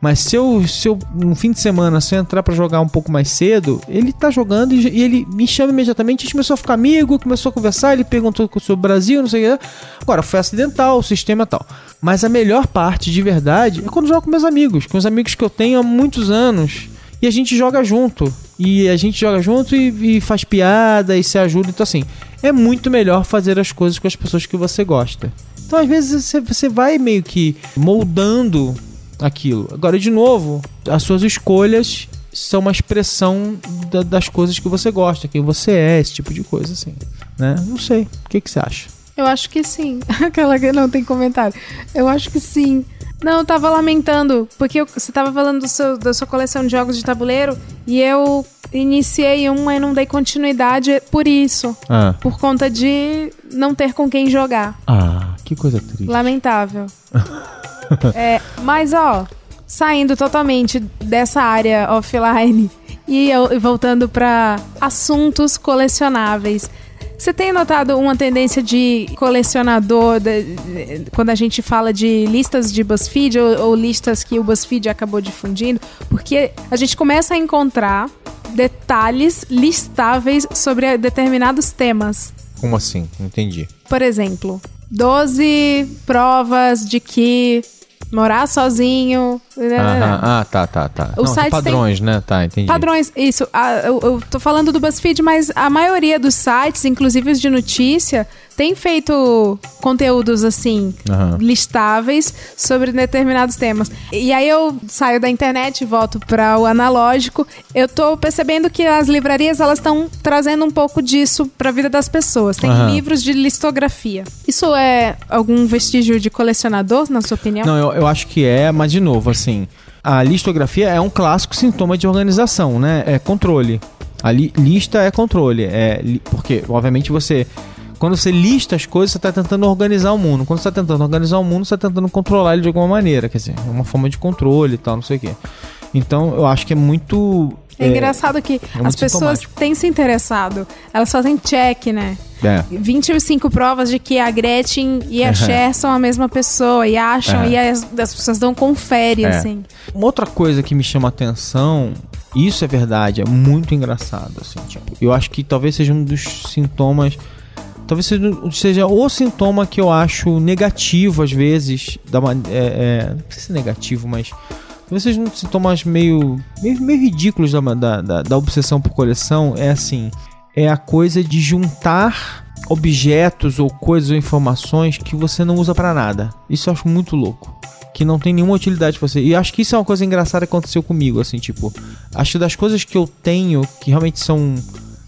Mas se eu, se eu, no fim de semana, se eu entrar para jogar um pouco mais cedo, ele tá jogando e, e, ele me chama imediatamente. A gente começou a ficar amigo, começou a conversar, ele perguntou sobre o Brasil, não sei o que. Agora, foi acidental, o sistema tal. Mas a melhor parte, de verdade, é quando eu jogo com meus amigos, com os amigos que eu tenho há muitos anos. E a gente joga junto. E a gente joga junto e, e faz piada e se ajuda. Então, assim, é muito melhor fazer as coisas com as pessoas que você gosta. Então, às vezes, você, você vai meio que moldando aquilo. Agora, de novo, as suas escolhas são uma expressão da, das coisas que você gosta, quem você é, esse tipo de coisa, assim. Né? Não sei. O que, que você acha? Eu acho que sim. Aquela que não tem comentário. Eu acho que sim. Não, eu tava lamentando, porque eu, você tava falando seu, da sua coleção de jogos de tabuleiro e eu iniciei uma e não dei continuidade por isso. Ah. Por conta de não ter com quem jogar. Ah, que coisa triste. Lamentável. é, mas, ó, saindo totalmente dessa área offline e eu, voltando para assuntos colecionáveis. Você tem notado uma tendência de colecionador de, de, quando a gente fala de listas de BuzzFeed ou, ou, listas que o BuzzFeed acabou difundindo? Porque a gente começa a encontrar detalhes listáveis sobre determinados temas. Como assim? Entendi. Por exemplo, 12 provas de que morar sozinho. Né? Ah, tá, tá, tá. Os Não, padrões, tem... né? Tá, entendi. Padrões, isso. Ah, eu, eu tô falando do BuzzFeed, mas a maioria dos sites, inclusive os de notícia, tem feito conteúdos assim, uhum. listáveis sobre determinados temas. E aí eu saio da internet e volto para o analógico. Eu tô percebendo que as livrarias elas estão trazendo um pouco disso para a vida das pessoas. Tem uhum. livros de listografia. Isso é algum vestígio de colecionador, na sua opinião? Não, eu, eu acho que é, mas de novo, assim, a listografia é um clássico sintoma de organização, né? É controle. A li lista é controle. É, li porque, obviamente, você quando você lista as coisas, você está tentando organizar o mundo. Quando você está tentando organizar o mundo, você está tentando controlar ele de alguma maneira. Quer dizer, é uma forma de controle e tal, não sei o quê. Então, eu acho que é muito. É, é engraçado que é as pessoas têm se interessado. Elas fazem check, né? É. 25 provas de que a Gretchen e a uhum. Cher são a mesma pessoa e acham, e as, as, pessoas dão confere, é. assim. Uma outra coisa que me chama atenção, isso é verdade, é muito engraçado, assim, tipo, eu acho que talvez seja um dos sintomas talvez seja o sintoma que eu acho negativo às vezes, da, é, é, não sei se é negativo, mas Vocês não se tomam meio, meio, meio ridículos da, da, da, da obsessão por coleção? É assim, é a coisa de juntar objetos ou coisas ou informações que você não usa para nada. Isso eu acho muito louco. Que não tem nenhuma utilidade pra você. E acho que isso é uma coisa engraçada que aconteceu comigo, assim, tipo, acho que das coisas que eu tenho que realmente são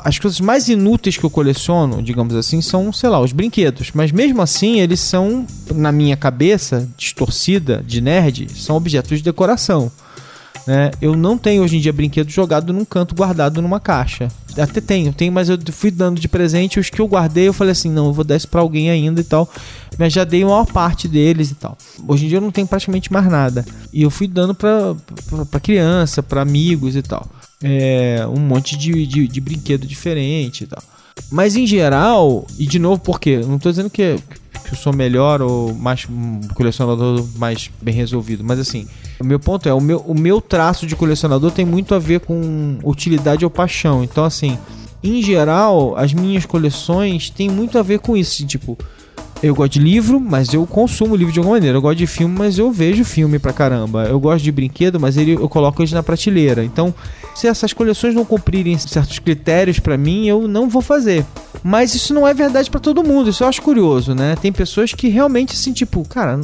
as coisas mais inúteis que eu coleciono, digamos assim, são, sei lá, os brinquedos. Mas mesmo assim, eles são, na minha cabeça, distorcida, de nerd, são objetos de decoração. Né? Eu não tenho hoje em dia brinquedo jogado num canto guardado numa caixa. Até tenho, tenho, mas eu fui dando de presente os que eu guardei. Eu falei assim: não, eu vou dar isso pra alguém ainda e tal. Mas já dei a maior parte deles e tal. Hoje em dia eu não tenho praticamente mais nada. E eu fui dando pra, pra, pra criança, pra amigos e tal é, um monte de, de, de, brinquedo diferente e tal. Mas em geral, e de novo, por quê? Não estou dizendo que, que eu sou melhor ou mais um colecionador mais bem resolvido, mas assim, o meu ponto é, o meu, o meu traço de colecionador tem muito a ver com utilidade ou paixão. Então, assim, em geral, as minhas coleções têm muito a ver com isso. Assim, tipo, eu gosto de livro, mas eu consumo livro de alguma maneira. Eu gosto de filme, mas eu vejo filme pra caramba. Eu gosto de brinquedo, mas ele, eu coloco eles na prateleira. Então, se essas coleções não cumprirem certos critérios para mim, eu não vou fazer. Mas isso não é verdade para todo mundo. Isso eu acho curioso, né? Tem pessoas que realmente assim, tipo, cara,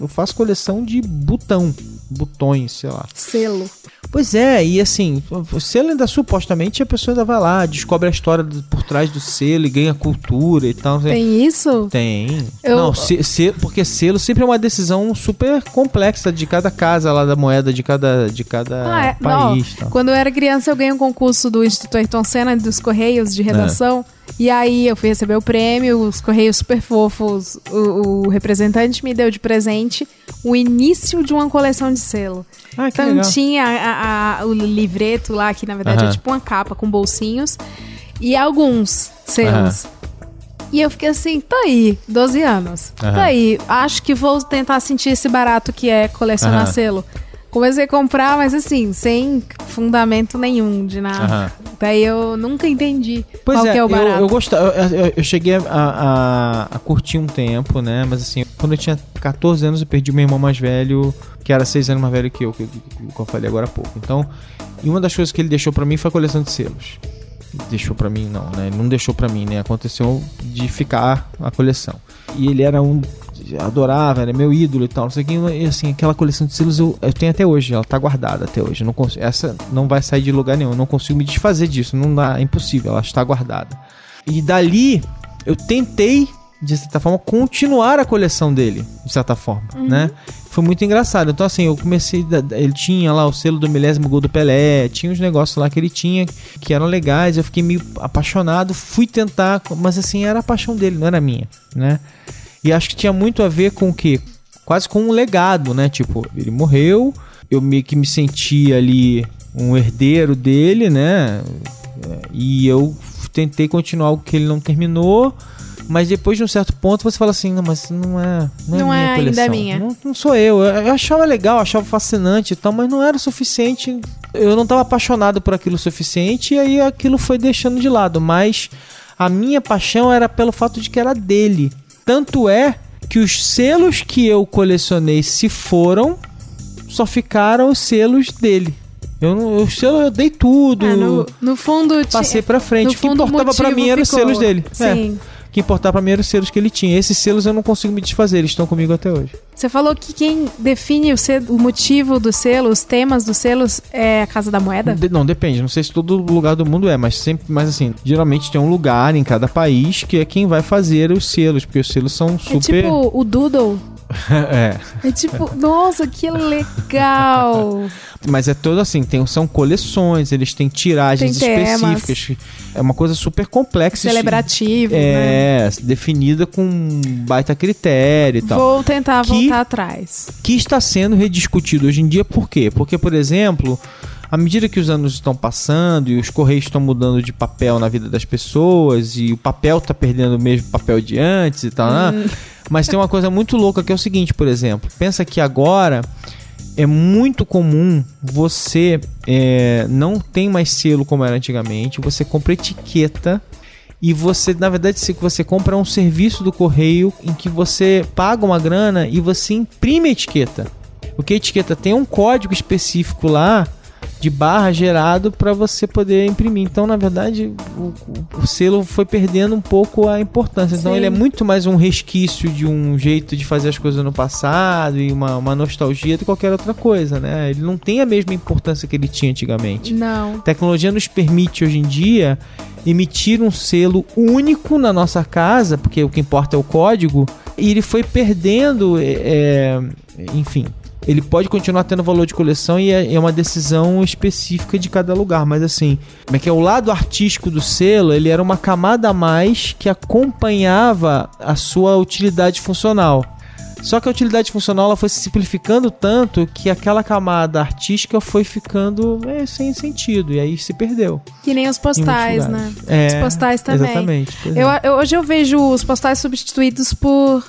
eu faço coleção de botão, botões, sei lá. Selo. Pois é, e assim, o selo ainda supostamente a pessoa ainda vai lá, descobre a história por trás do selo e ganha cultura e tal. Tem isso? Tem. Eu... Não, se, se, porque selo sempre é uma decisão super complexa de cada casa lá da moeda, de cada, de cada ah, é. país. Não. Quando eu era criança, eu ganhei um concurso do Instituto Ayrton Senna dos Correios de Redação. É. E aí eu fui receber o prêmio, os Correios super fofos, o, o representante me deu de presente o início de uma coleção de selo. Ah, então legal. tinha a, a, o livreto lá, que na verdade é tipo uma capa com bolsinhos, e alguns selos. E eu fiquei assim, tá aí, 12 anos. Tá aí, acho que vou tentar sentir esse barato que é colecionar selo. Comecei a comprar, mas assim, sem fundamento nenhum de nada. Daí eu nunca entendi pois qual é, que é o barato. Eu, eu, gosto, eu, eu, eu cheguei a, a, a, curtir um tempo, né? Mas assim, quando eu tinha 14 anos, eu perdi meu irmão mais velho, que era 6 anos mais velho que eu, que, que, que eu falei agora há pouco. Então, e uma das coisas que ele deixou para mim foi a coleção de selos. Deixou para mim, não, né? Ele não deixou para mim, né? Aconteceu de ficar a coleção. E ele era um adorava, era meu ídolo e tal, não sei o que. E assim, aquela coleção de selos eu, eu tenho até hoje, ela tá guardada até hoje. não consigo, essa não vai sair de lugar nenhum, eu não consigo me desfazer disso, não dá, é impossível, ela está guardada. E dali eu tentei, de certa forma, continuar a coleção dele, de certa forma, uhum. né? Foi muito engraçado. Então, assim, eu comecei. Ele tinha lá o selo do milésimo gol do Pelé, tinha uns negócios lá que ele tinha que eram legais. Eu fiquei meio apaixonado, fui tentar, mas assim, era a paixão dele, não era minha, né? E acho que tinha muito a ver com o que? Quase com um legado, né? Tipo, ele morreu, eu meio que me senti ali um herdeiro dele, né? E eu tentei continuar o que ele não terminou. Mas depois de um certo ponto você fala assim, não, mas não é, não é não minha é coleção. Ainda minha. Não, não sou eu. eu. achava legal, achava fascinante e tal, mas não era o suficiente. Eu não estava apaixonado por aquilo o suficiente e aí aquilo foi deixando de lado. Mas a minha paixão era pelo fato de que era dele. Tanto é que os selos que eu colecionei se foram, só ficaram os selos dele. Eu não, selo eu dei tudo. É, no, no fundo passei para frente. O que importava para mim eram os selos dele. É. Sim. É que importar para mim eram os selos que ele tinha. Esses selos eu não consigo me desfazer, eles estão comigo até hoje. Você falou que quem define o, selo, o motivo do selo, os temas dos selos, é a Casa da Moeda? De, não, depende. Não sei se todo lugar do mundo é, mas sempre, mas assim, geralmente tem um lugar em cada país que é quem vai fazer os selos, porque os selos são super. É tipo o Doodle. É. É tipo, nossa, que legal! Mas é todo assim, tem, são coleções, eles têm tiragens tem específicas. É uma coisa super complexa. Celebrativo, é, né? definida com baita critério e tal. Vou tentar que, voltar atrás. Que está sendo rediscutido hoje em dia, por quê? Porque, por exemplo, à medida que os anos estão passando e os correios estão mudando de papel na vida das pessoas e o papel está perdendo o mesmo papel de antes e tal, né? hum. né? Mas tem uma coisa muito louca que é o seguinte, por exemplo, pensa que agora é muito comum você é, não tem mais selo como era antigamente, você compra etiqueta e você, na verdade, se você compra um serviço do correio em que você paga uma grana e você imprime a etiqueta. Porque a etiqueta tem um código específico lá de barra gerado para você poder imprimir. Então, na verdade, o, o, selo foi perdendo um pouco a importância. Então, Sim. ele é muito mais um resquício de um jeito de fazer as coisas no passado e uma, uma nostalgia de qualquer outra coisa, né? Ele não tem a mesma importância que ele tinha antigamente. Não. A tecnologia nos permite hoje em dia emitir um selo único na nossa casa, porque o que importa é o código, e ele foi perdendo, é, é, enfim. Ele pode continuar tendo valor de coleção e é, é uma decisão específica de cada lugar, mas assim, como é que é o lado artístico do selo? Ele era uma camada a mais que acompanhava a sua utilidade funcional. Só que a utilidade funcional ela foi se simplificando tanto que aquela camada artística foi ficando é, sem sentido e aí se perdeu. Que nem os postais, né? É, Os postais também. Exatamente. pois é. Eu, eu- hoje eu vejo os postais substituídos por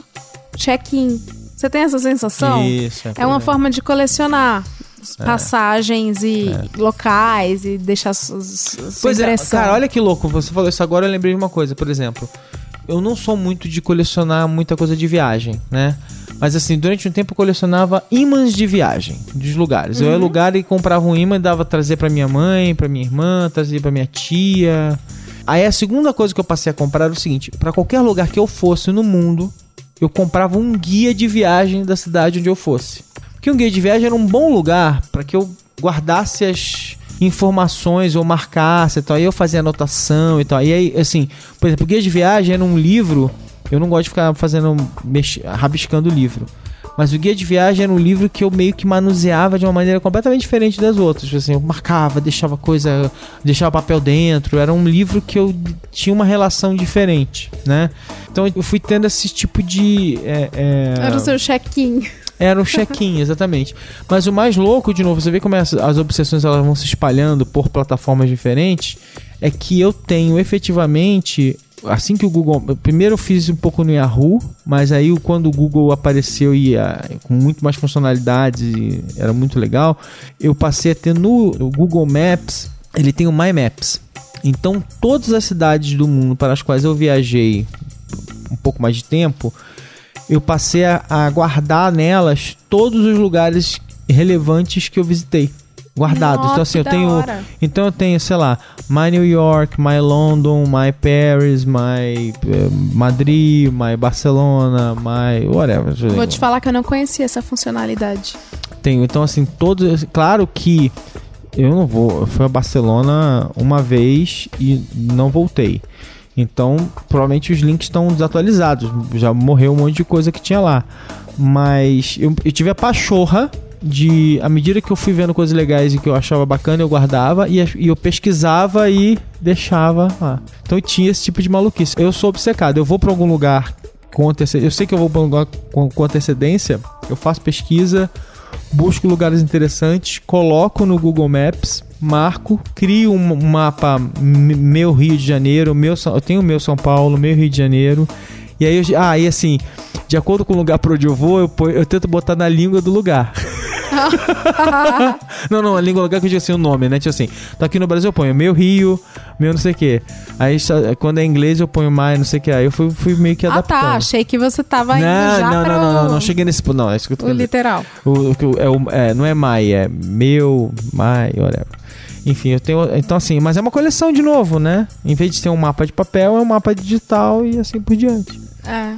check-in. Você tem essa sensação? Isso, É uma pois forma de colecionar passagens e locais e deixar su- su- sua Pois é, cara, olha que louco. Você falou isso agora, eu lembrei de uma coisa. Por exemplo, eu não sou muito de colecionar muita coisa de viagem, né? Mas assim, durante um tempo eu colecionava ímãs de viagem, dos lugares. Eu ia lugar e comprava um imã e dava trazer pra minha mãe, pra minha irmã, trazia pra minha tia. Aí a segunda coisa que eu passei a comprar era o seguinte: pra qualquer lugar que eu fosse no mundo, eu comprava um guia de viagem da cidade onde eu fosse. Porque um guia de viagem era um bom lugar para que eu guardasse as informações ou marcasse e tal. Aí eu fazia anotação e tal. E aí, assim, por exemplo, o guia de viagem era um livro. Eu não gosto de ficar fazendo, mex... rabiscando o livro. Mas o guia de viagem era um livro que eu meio que manuseava de uma maneira completamente diferente das outras. Tipo Assim, eu marcava, deixava coisa, deixava papel dentro. Era um livro que eu tinha uma relação diferente, né? Então eu fui tendo esse tipo de. é, é, Era o seu check-in. era um check-in, exatamente. Mas o mais louco, de novo, você vê como as, as obsessões elas vão se espalhando por plataformas diferentes, é que eu tenho efetivamente, assim que o Google... Primeiro eu fiz um pouco no Yahoo, mas aí quando o Google apareceu e ah, com muito mais funcionalidades, e era muito legal, eu passei a ter no, no Google Maps, ele tem o My Maps. Então todas as cidades do mundo para as quais eu viajei um pouco mais de tempo, eu passei a, a guardar nelas todos os lugares relevantes que eu visitei. Guardados. Nossa, então assim, eu tenho. hora. Então eu tenho, sei lá, My New York, My London, My Paris, My eh, Madrid, My Barcelona, My. whatever. Vou te falar que eu não conhecia essa funcionalidade. Tenho. Então, assim, todos. Claro que eu não vou. Eu fui a Barcelona uma vez e não voltei. Então, provavelmente os links estão desatualizados. Já morreu um monte de coisa que tinha lá. Mas eu, eu tive a pachorra de. À medida que eu fui vendo coisas legais e que eu achava bacana, eu guardava e, e eu pesquisava e deixava lá. Então tinha esse tipo de maluquice. Eu sou obcecado. Eu vou pra algum lugar com antecedência. Eu sei que eu vou pra um lugar com, com antecedência. Eu faço pesquisa busco lugares interessantes, coloco no Google Maps, marco, crio um mapa meu Rio de Janeiro, meu eu tenho o meu São Paulo, meu Rio de Janeiro. E aí, eu, ah, e assim, de acordo com o lugar para onde eu vou, eu, eu tento botar na língua do lugar. não, não, a língua do lugar que eu digo assim o nome, né? Tipo assim, tá aqui no Brasil eu ponho meu Rio, meu não sei o que. Aí quando é inglês eu ponho mais, não sei o que. Aí eu fui, fui meio que Ah, adaptando. tá. Achei que você tava indo não, já não, pra não, não, não, não, cheguei nesse ponto. Não, é isso que eu tô o literal. O, o- é, o- é, não é my, é meu, my, whatever. Enfim, eu tenho. Então, assim, mas é uma coleção de novo, né? Em vez de ser um mapa de papel, é um mapa digital e assim por diante. É.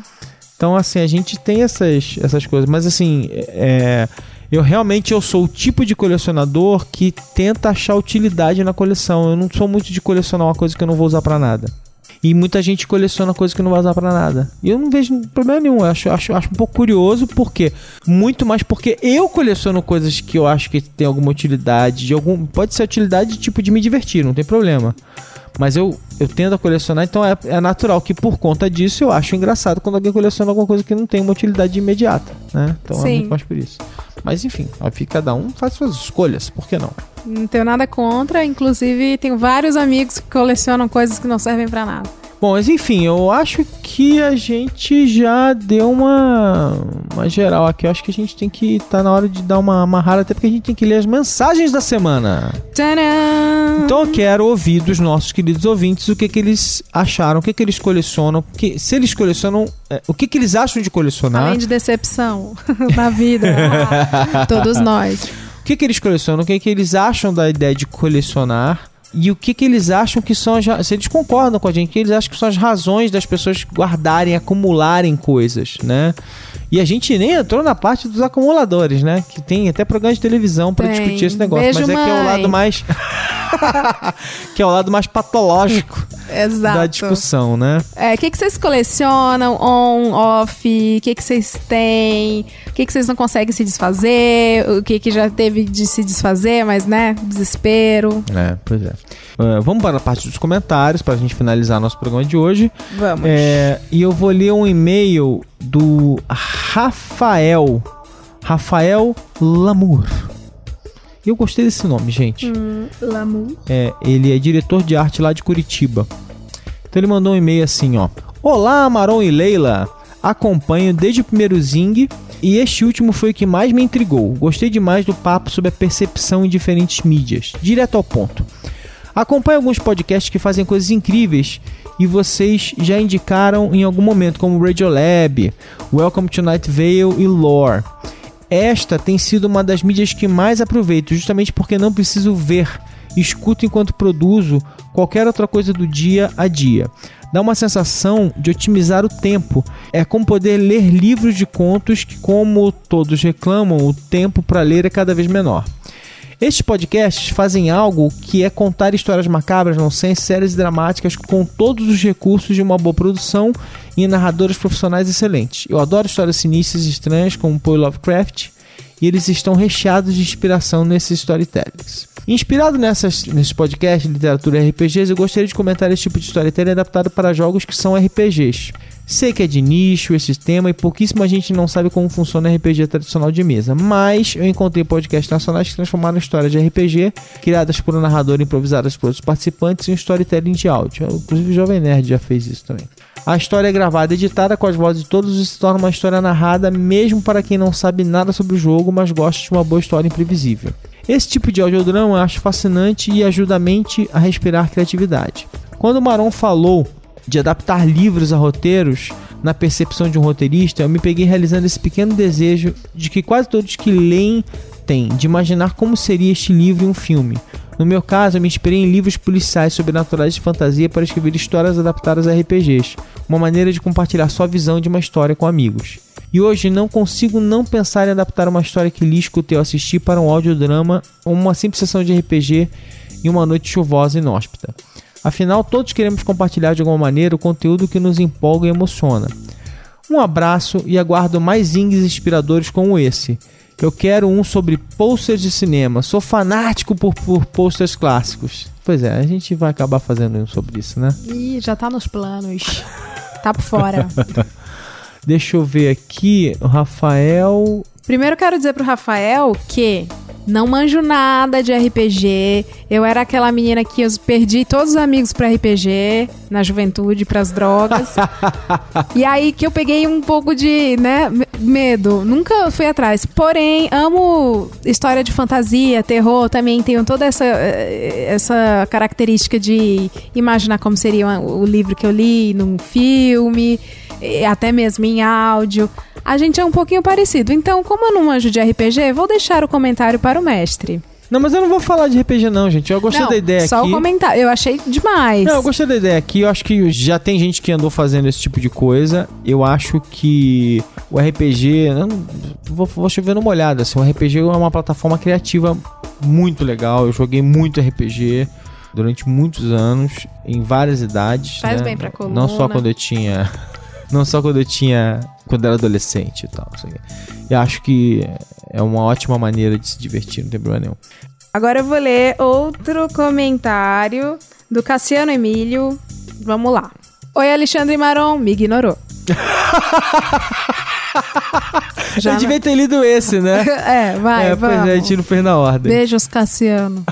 Então, assim, a gente tem essas, essas coisas. Mas, assim, é, eu realmente eu sou o tipo de colecionador que tenta achar utilidade na coleção. Eu não sou muito de colecionar uma coisa que eu não vou usar pra nada. E muita gente coleciona coisa que não vai usar pra nada. E eu não vejo problema nenhum. Eu acho, acho, acho um pouco curioso, porque muito mais porque eu coleciono coisas que eu acho que tem alguma utilidade, de algum, pode ser utilidade tipo de me divertir, não tem problema. Mas eu, eu tendo a colecionar, então é, é natural que por conta disso eu acho engraçado quando alguém coleciona alguma coisa que não tem uma utilidade imediata, né? Então é Sim. muito mais por isso. Mas enfim, aí cada um faz suas escolhas, por que não? Não tenho nada contra. Inclusive, tenho vários amigos que colecionam coisas que não servem pra nada. Bom, mas enfim, eu acho que a gente já deu uma, uma geral aqui. Eu acho que a gente tem que estar na hora de dar uma amarrada, até porque a gente tem que ler as mensagens da semana. Tcharam! Então eu quero ouvir dos nossos queridos ouvintes o que, que eles acharam, o que, que eles colecionam, que, se eles colecionam, é, o que, que eles acham de colecionar. Além de decepção na vida. Todos nós. O que, que eles colecionam, o que, que eles acham da ideia de colecionar e o que, que eles acham que são as. Se eles concordam com a gente, que eles acham que são as razões das pessoas guardarem, acumularem coisas, né? E a gente nem entrou na parte dos acumuladores, né? Que tem até programa de televisão pra Tem. discutir esse negócio. Beijo, mas é que é o mãe. lado mais. que é o lado mais patológico Exato. da discussão, né? É, o que, que vocês colecionam? On, off? O que, que vocês têm? O que, que vocês não conseguem se desfazer? O que, que já teve de se desfazer, mas, né? Desespero. É, pois é. Ah, vamos para a parte dos comentários para a gente finalizar nosso programa de hoje. Vamos. É, e eu vou ler um e-mail do Rafael. Rafael Lamour. Eu gostei desse nome, gente. Lamu. É, ele é diretor de arte lá de Curitiba. Então ele mandou um e-mail assim, ó. Olá, Maron e Leila. Acompanho desde o primeiro Zing e este último foi o que mais me intrigou. Gostei demais do papo sobre a percepção em diferentes mídias. Direto ao ponto. Acompanho alguns podcasts que fazem coisas incríveis e vocês já indicaram em algum momento, como Radiolab, Welcome to Night Vale e Lore. Esta tem sido uma das mídias que mais aproveito, justamente porque não preciso ver, escuto enquanto produzo qualquer outra coisa do dia a dia. Dá uma sensação de otimizar o tempo. É como poder ler livros de contos que, como todos reclamam, o tempo para ler é cada vez menor. Estes podcasts fazem algo que é contar histórias macabras, não sem séries dramáticas com todos os recursos de uma boa produção e narradores profissionais excelentes. Eu adoro histórias sinistras e estranhas como Poe Lovecraft e eles estão recheados de inspiração nesses storytellings. Inspirado nessas, nesses podcasts de literatura e RPGs, eu gostaria de comentar esse tipo de storytelling adaptado para jogos que são RPGs. Sei que é de nicho esse tema e pouquíssima gente não sabe como funciona RPG tradicional de mesa, mas eu encontrei podcasts nacionais que transformaram histórias de RPG, criadas por um narrador e improvisadas por outros participantes, em storytelling de áudio. Inclusive o Jovem Nerd já fez isso também. A história é gravada editada com as vozes de todos e se torna uma história narrada, mesmo para quem não sabe nada sobre o jogo, mas gosta de uma boa história imprevisível. Esse tipo de audiodrama eu acho fascinante e ajuda a mente a respirar criatividade. Quando o Maron falou de adaptar livros a roteiros, na percepção de um roteirista, eu me peguei realizando esse pequeno desejo de que quase todos que leem têm, de imaginar como seria este livro em um filme. No meu caso, eu me inspirei em livros policiais sobrenaturais de fantasia para escrever histórias adaptadas a RPGs, uma maneira de compartilhar sua visão de uma história com amigos. E hoje não consigo não pensar em adaptar uma história que li, escutei ou assisti para um audiodrama ou uma simples sessão de RPG em uma noite chuvosa e inóspita. Afinal, todos queremos compartilhar de alguma maneira o conteúdo que nos empolga e emociona. Um abraço e aguardo mais zings inspiradores como esse. Eu quero um sobre posters de cinema. Sou fanático por, por posters clássicos. Pois é, a gente vai acabar fazendo um sobre isso, né? Ih, já tá nos planos. Tá por fora. Deixa eu ver aqui. O Rafael. Primeiro eu quero dizer pro Rafael que não manjo nada de RPG. Eu era aquela menina que eu perdi todos os amigos pra RPG na juventude, pras drogas. e aí que eu peguei um pouco de, né, me- medo. Nunca fui atrás. Porém, amo história de fantasia, terror, também tenho toda essa, eh, essa característica de imaginar como seria o livro que eu li num filme, e até mesmo em áudio. A gente é um pouquinho parecido. Então, como eu não manjo de RPG, vou deixar o comentário para o mestre. Não, mas eu não vou falar de RPG, não, gente. Eu gostei não, da ideia só aqui. o comentário. Eu achei demais. Não, eu gostei da ideia aqui. Eu acho que já tem gente que andou fazendo esse tipo de coisa. Eu acho que o RPG. não- vou, vou chover numa olhada. Assim, o RPG é uma plataforma criativa muito legal. Eu joguei muito RPG durante muitos anos, em várias idades. Faz né? bem pra coluna. Não só quando eu tinha. Não só quando eu tinha. Quando eu era adolescente e tal. assim. Eu acho que é uma ótima maneira de se divertir, não tem problema nenhum. Agora eu vou ler outro comentário do Cassiano Emílio. Vamos lá. Oi, Alexandre Maron, me ignorou. Já eu não- devia ter lido esse, né? É, vai, é, vamos. pois é, a gente não fez na ordem. Beijos, Cassiano.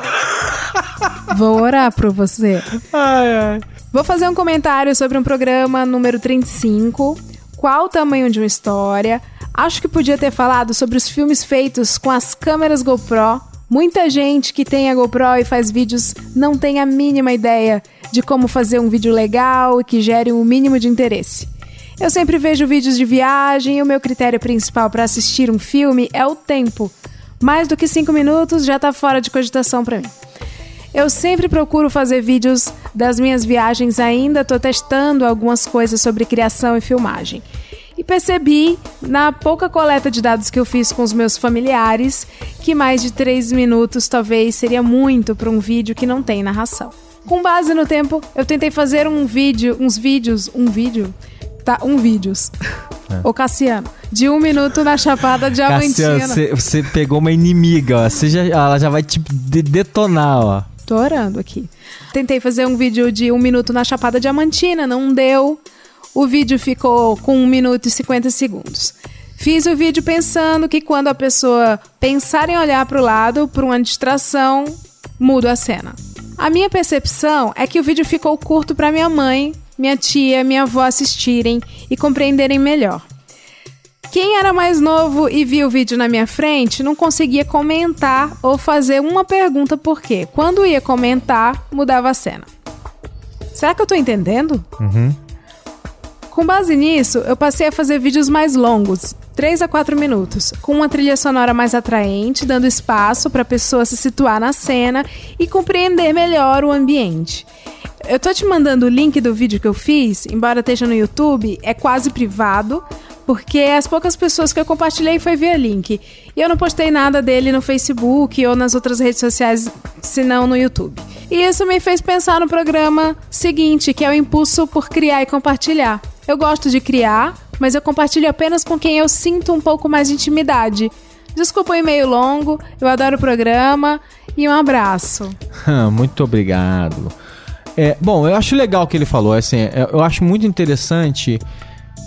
Vou orar por você. Ai, ai. Vou fazer um comentário sobre um programa número 35. Qual o tamanho de uma história? Acho que podia ter falado sobre os filmes feitos com as câmeras GoPro Muita gente que tem a GoPro e faz vídeos não tem a mínima ideia de como fazer um vídeo legal e que gere o um mínimo de interesse. Eu sempre vejo vídeos de viagem e o meu critério principal para assistir um filme é o tempo. Mais do que 5 minutos já está fora de cogitação para mim. Eu sempre procuro fazer vídeos das minhas viagens, ainda estou testando algumas coisas sobre criação e filmagem. E percebi, na pouca coleta de dados que eu fiz com os meus familiares, que mais de 3 minutos talvez seria muito para um vídeo que não tem narração. Com base no tempo, eu tentei fazer um vídeo, uns vídeos, um vídeo, tá, um vídeos. É. Ô Cassiano, de um minuto na Chapada Diamantina. Cassiano, você pegou uma inimiga, ó. Você já, ela já vai te detonar, ó. Tô orando aqui. Tentei fazer um vídeo de um minuto na Chapada Diamantina, não deu. O vídeo ficou com 1 minuto e 50 segundos. Fiz o vídeo pensando que quando a pessoa pensar em olhar para o lado, por uma distração, mudo a cena. A minha percepção é que o vídeo ficou curto para minha mãe, minha tia, minha avó assistirem e compreenderem melhor. Quem era mais novo e viu o vídeo na minha frente não conseguia comentar ou fazer uma pergunta porque quando ia comentar, mudava a cena. Será que eu tô entendendo? Uhum. Com base nisso, eu passei a fazer vídeos mais longos, 3 a 4 minutos, com uma trilha sonora mais atraente, dando espaço para a pessoa se situar na cena e compreender melhor o ambiente. Eu tô te mandando o link do vídeo que eu fiz, embora esteja no YouTube, é quase privado, porque as poucas pessoas que eu compartilhei foi via link. E eu não postei nada dele no Facebook ou nas outras redes sociais, senão no YouTube. E isso me fez pensar no programa seguinte, que é o impulso por criar e compartilhar. Eu gosto de criar, mas eu compartilho apenas com quem eu sinto um pouco mais de intimidade. Desculpa o e-mail longo, eu adoro o programa e um abraço. muito obrigado. É, bom, eu acho legal o que ele falou, assim, é, eu acho muito interessante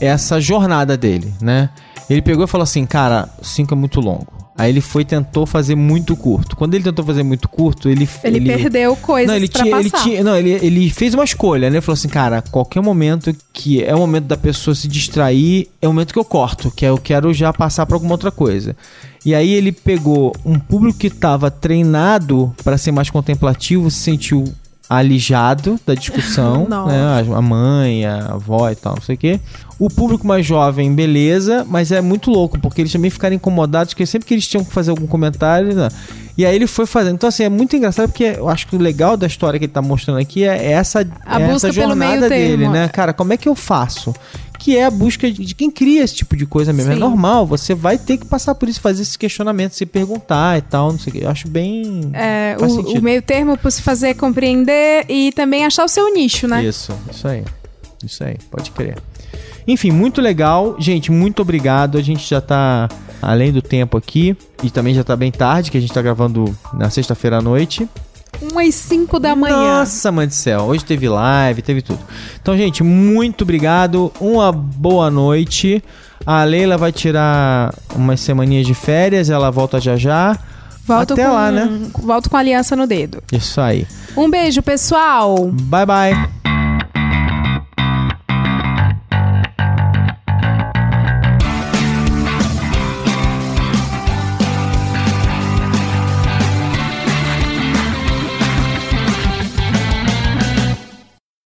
essa jornada dele, né? Ele pegou e falou assim, cara, 5 é muito longo. Aí ele foi tentou fazer muito curto. Quando ele tentou fazer muito curto, ele ele, ele perdeu coisas não, ele pra tinha, passar. Ele tinha, não, ele, ele fez uma escolha, né? Ele falou assim, cara, qualquer momento que é o momento da pessoa se distrair, é o momento que eu corto, que é eu quero já passar para alguma outra coisa. E aí ele pegou um público que estava treinado para ser mais contemplativo, se sentiu alijado da discussão, né? A mãe, a avó e tal, não sei o quê. O público mais jovem, beleza, mas é muito louco, porque eles também ficaram incomodados, porque sempre que eles tinham que fazer algum comentário, né? e aí ele foi fazendo. Então, assim, é muito engraçado, porque eu acho que o legal da história que ele tá mostrando aqui é essa, é essa jornada dele, né? Cara, como é que eu faço? Que é a busca de, quem cria esse tipo de coisa mesmo. É Sim. É normal, você vai ter que passar por isso, fazer esse questionamento, se perguntar e tal, não sei o que. Eu acho bem. É, o, o, meio termo para se fazer compreender e também achar o seu nicho, né? Isso, isso aí. Isso aí, pode crer. Enfim, muito legal. Gente, muito obrigado. A gente já tá além do tempo aqui. E também já tá bem tarde, que a gente tá gravando na sexta-feira à noite. 1 às 5 da manhã. Nossa, mãe do céu. Hoje teve live, teve tudo. Então, gente, muito obrigado. Uma boa noite. A Leila vai tirar umas semaninhas de férias. Ela volta já já. Volto Até com, lá, né? Volto com a aliança no dedo. Isso aí. Um beijo, pessoal. Bye, bye.